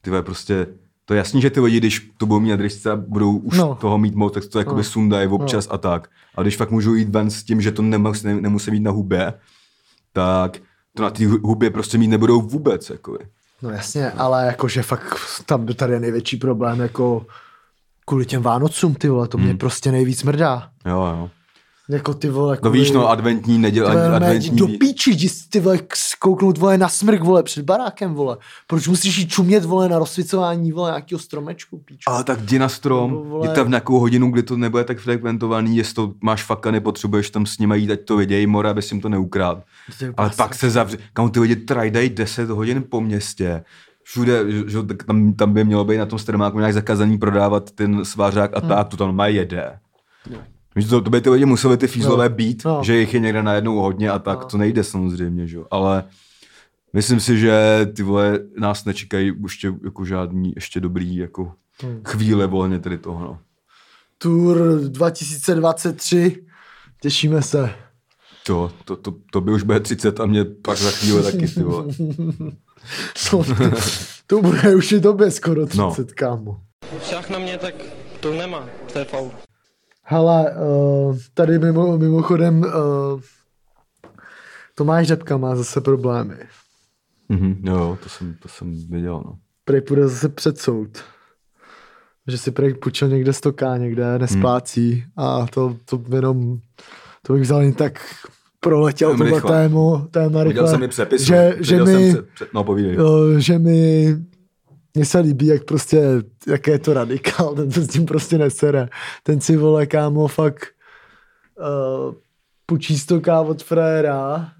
Ty prostě, to je jasný, že ty lidi, když to budou mít na držce a budou už No. no. toho mít moc, tak to jakoby No. sundají občas a tak. A když fakt můžou jít ven s tím, že to nemus, ne, nemusí mít na hubě, tak to na té hubě prostě mít nebudou vůbec, jako. No jasně, ale jakože fakt tam tady je největší problém, jako kvůli těm Vánocům, ty vole, to mě Hmm. prostě nejvíc mrdá. Jo, jo. Jako ty vole, No kvůli... víš, no, adventní neděle, adventní... do píči, jdi si, ty vole, kouknout, vole, na smrk, vole, před barákem, vole. Proč musíš jít čumět, vole, na rozsvicování, vole, nějakého stromečku, píču. Ale tak jdi na strom, Nebo, vole- jdi tam v nějakou hodinu, kdy to nebude tak frekventovaný, jestli to máš fakt a nepotřebuješ tam s nimi jít, ať to vidějí, mora, aby si jim to neukrát. Ale pak se zavře, kam ty lidi trajdají 10 hodin po městě, všude, že, tam, tam by mělo být na tom streamáku nějak zakazaný prodávat ten svářák a tak, to tam má jede. Víš, to, to by ty lidi museli ty fízlové No. být, No. že jich je někde najednou hodně a tak, No. to nejde samozřejmě, že jo. Ale myslím si, že ty vole nás nečekají ještě jako žádný ještě dobrý jako Hmm. chvíle volně tady toho, no. Tour 2023, těšíme se. To, to, to, to by už bude 30 a mě pak za chvíli taky, ty vole. To, to bude už i tobě skoro 30, No. kámo. Šach na mě, tak to nemá, to je faul. Hele, uh, tady mimo, mimochodem uh, Tomáš Řepka má zase problémy. Mhm, jo, to jsem, to jsem viděl, no. Prej půjde zase před soud. Že si prej půjčil někde stoká, někde nesplácí Hmm. a to, to jenom, to bych vzal jen tak proletěl tohle tému, téma Viděl rychle, jsem i přepis. že, že mi, Jsem před, no, povídej. jo, že mi mně se líbí, jak prostě, jak je to radikál, ten se s tím prostě nesere. Ten si vole, kámo, fakt uh, půjčí stoká od frajera,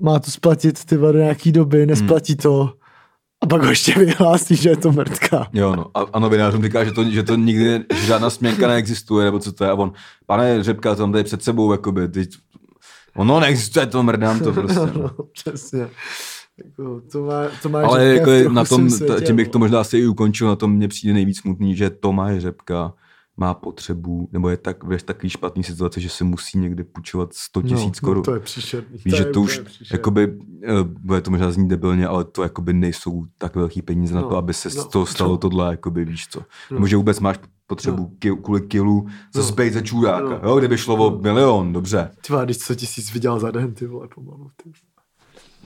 má to splatit ty do nějaký doby, nesplatí to a pak ho ještě vyhlásí, že je to mrtka. Jo, no. A, a novinářům říká, že to, že to nikdy, že žádná směnka neexistuje, nebo co to je. A on, pane Řepka, mám tady před sebou, jakoby, ty, ono neexistuje, to mrdám to prostě. no, No. přesně. Jako, to má, to má Ale jako je na tom, světě, tím bych no. to možná asi i ukončil, na tom mně přijde nejvíc smutný, že Tomáš Řepka má potřebu, nebo je tak ve takový špatný situace, že se musí někde půjčovat 100 tisíc no, korun. No, to je příšerný. Víš, že je to už, úplně příšerný. jakoby, eh, bude to možná znít debilně, ale to jakoby nejsou tak velký peníze na No, to, aby se z no, toho stalo no. tohle, jakoby, víš co. No. Nebo že vůbec máš potřebu No. ki, kvůli kilu No. bejt za čůráka. No. Jo, kdyby šlo o No. milion, dobře. Ty když 100 tisíc vydělal za den, ty vole, pomalu. Ty,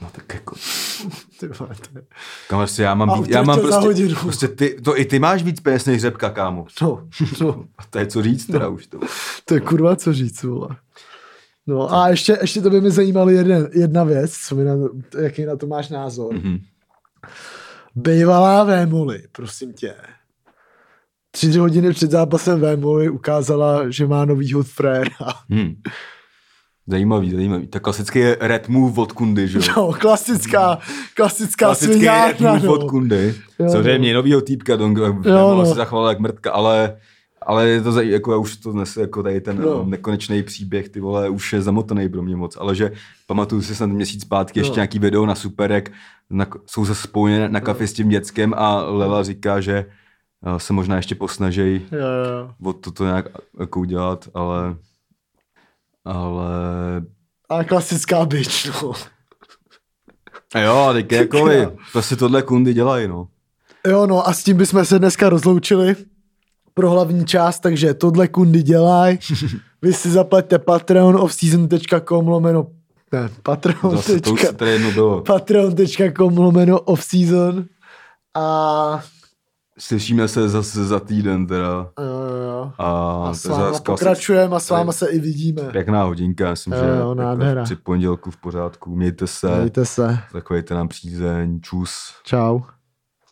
No tak jako, ty vole, to je... kam prostě já mám, být, já mám prostě, hodinu. prostě ty, to i ty máš víc peněz než Řepka, kámo. No, no, A to je co říct teda už to. to je kurva co říct, vole. No a ještě, ještě to by mě zajímalo jeden, jedna věc, co mi na, jaký na to máš názor. Mhm. Bývalá Vémoli, prosím tě. Tři hodiny před zápasem Vémoli ukázala, že má novýho fréra. Hmm. Zajímavý, zajímavý. Tak klasický je red move od Kundy, že jo? Jo, klasická, klasická Klasický red sviňárna, move no. od Kundy. Jo, Samozřejmě no. novýho týpka, Dong, Jo, no. no. se zachoval jak mrtka, ale ale je to zaj- jako já už to nese jako tady ten No. no. nekonečný příběh, ty vole, už je zamotaný pro mě moc, ale že pamatuju si snad měsíc zpátky ještě No. nějaký video na Superek, na, jsou zase spojeny na kafe s tím děckem a Lela říká, že eh, se možná ještě posnažej Jo, jo. o toto nějak jako udělat, ale ale A klasická bitch, no. a jo, teď vy, prostě tohle kundy dělají, no. Jo, no a s tím bychom se dneska rozloučili pro hlavní část, takže tohle kundy dělaj. Vy si zaplaťte patreon offseason.com lomeno ne, patreon. Zase to už se tady jedno bylo. patreon.com lomeno offseason a Slyšíme se zase za týden teda. jo, jo, jo. A, A s váma pokračujeme a s váma se i vidíme. Pěkná hodinka, myslím, Jo, že jo, nádhera. jako při pondělku v pořádku. Mějte se, Mějte se. zachovejte nám přízeň, čus. Čau.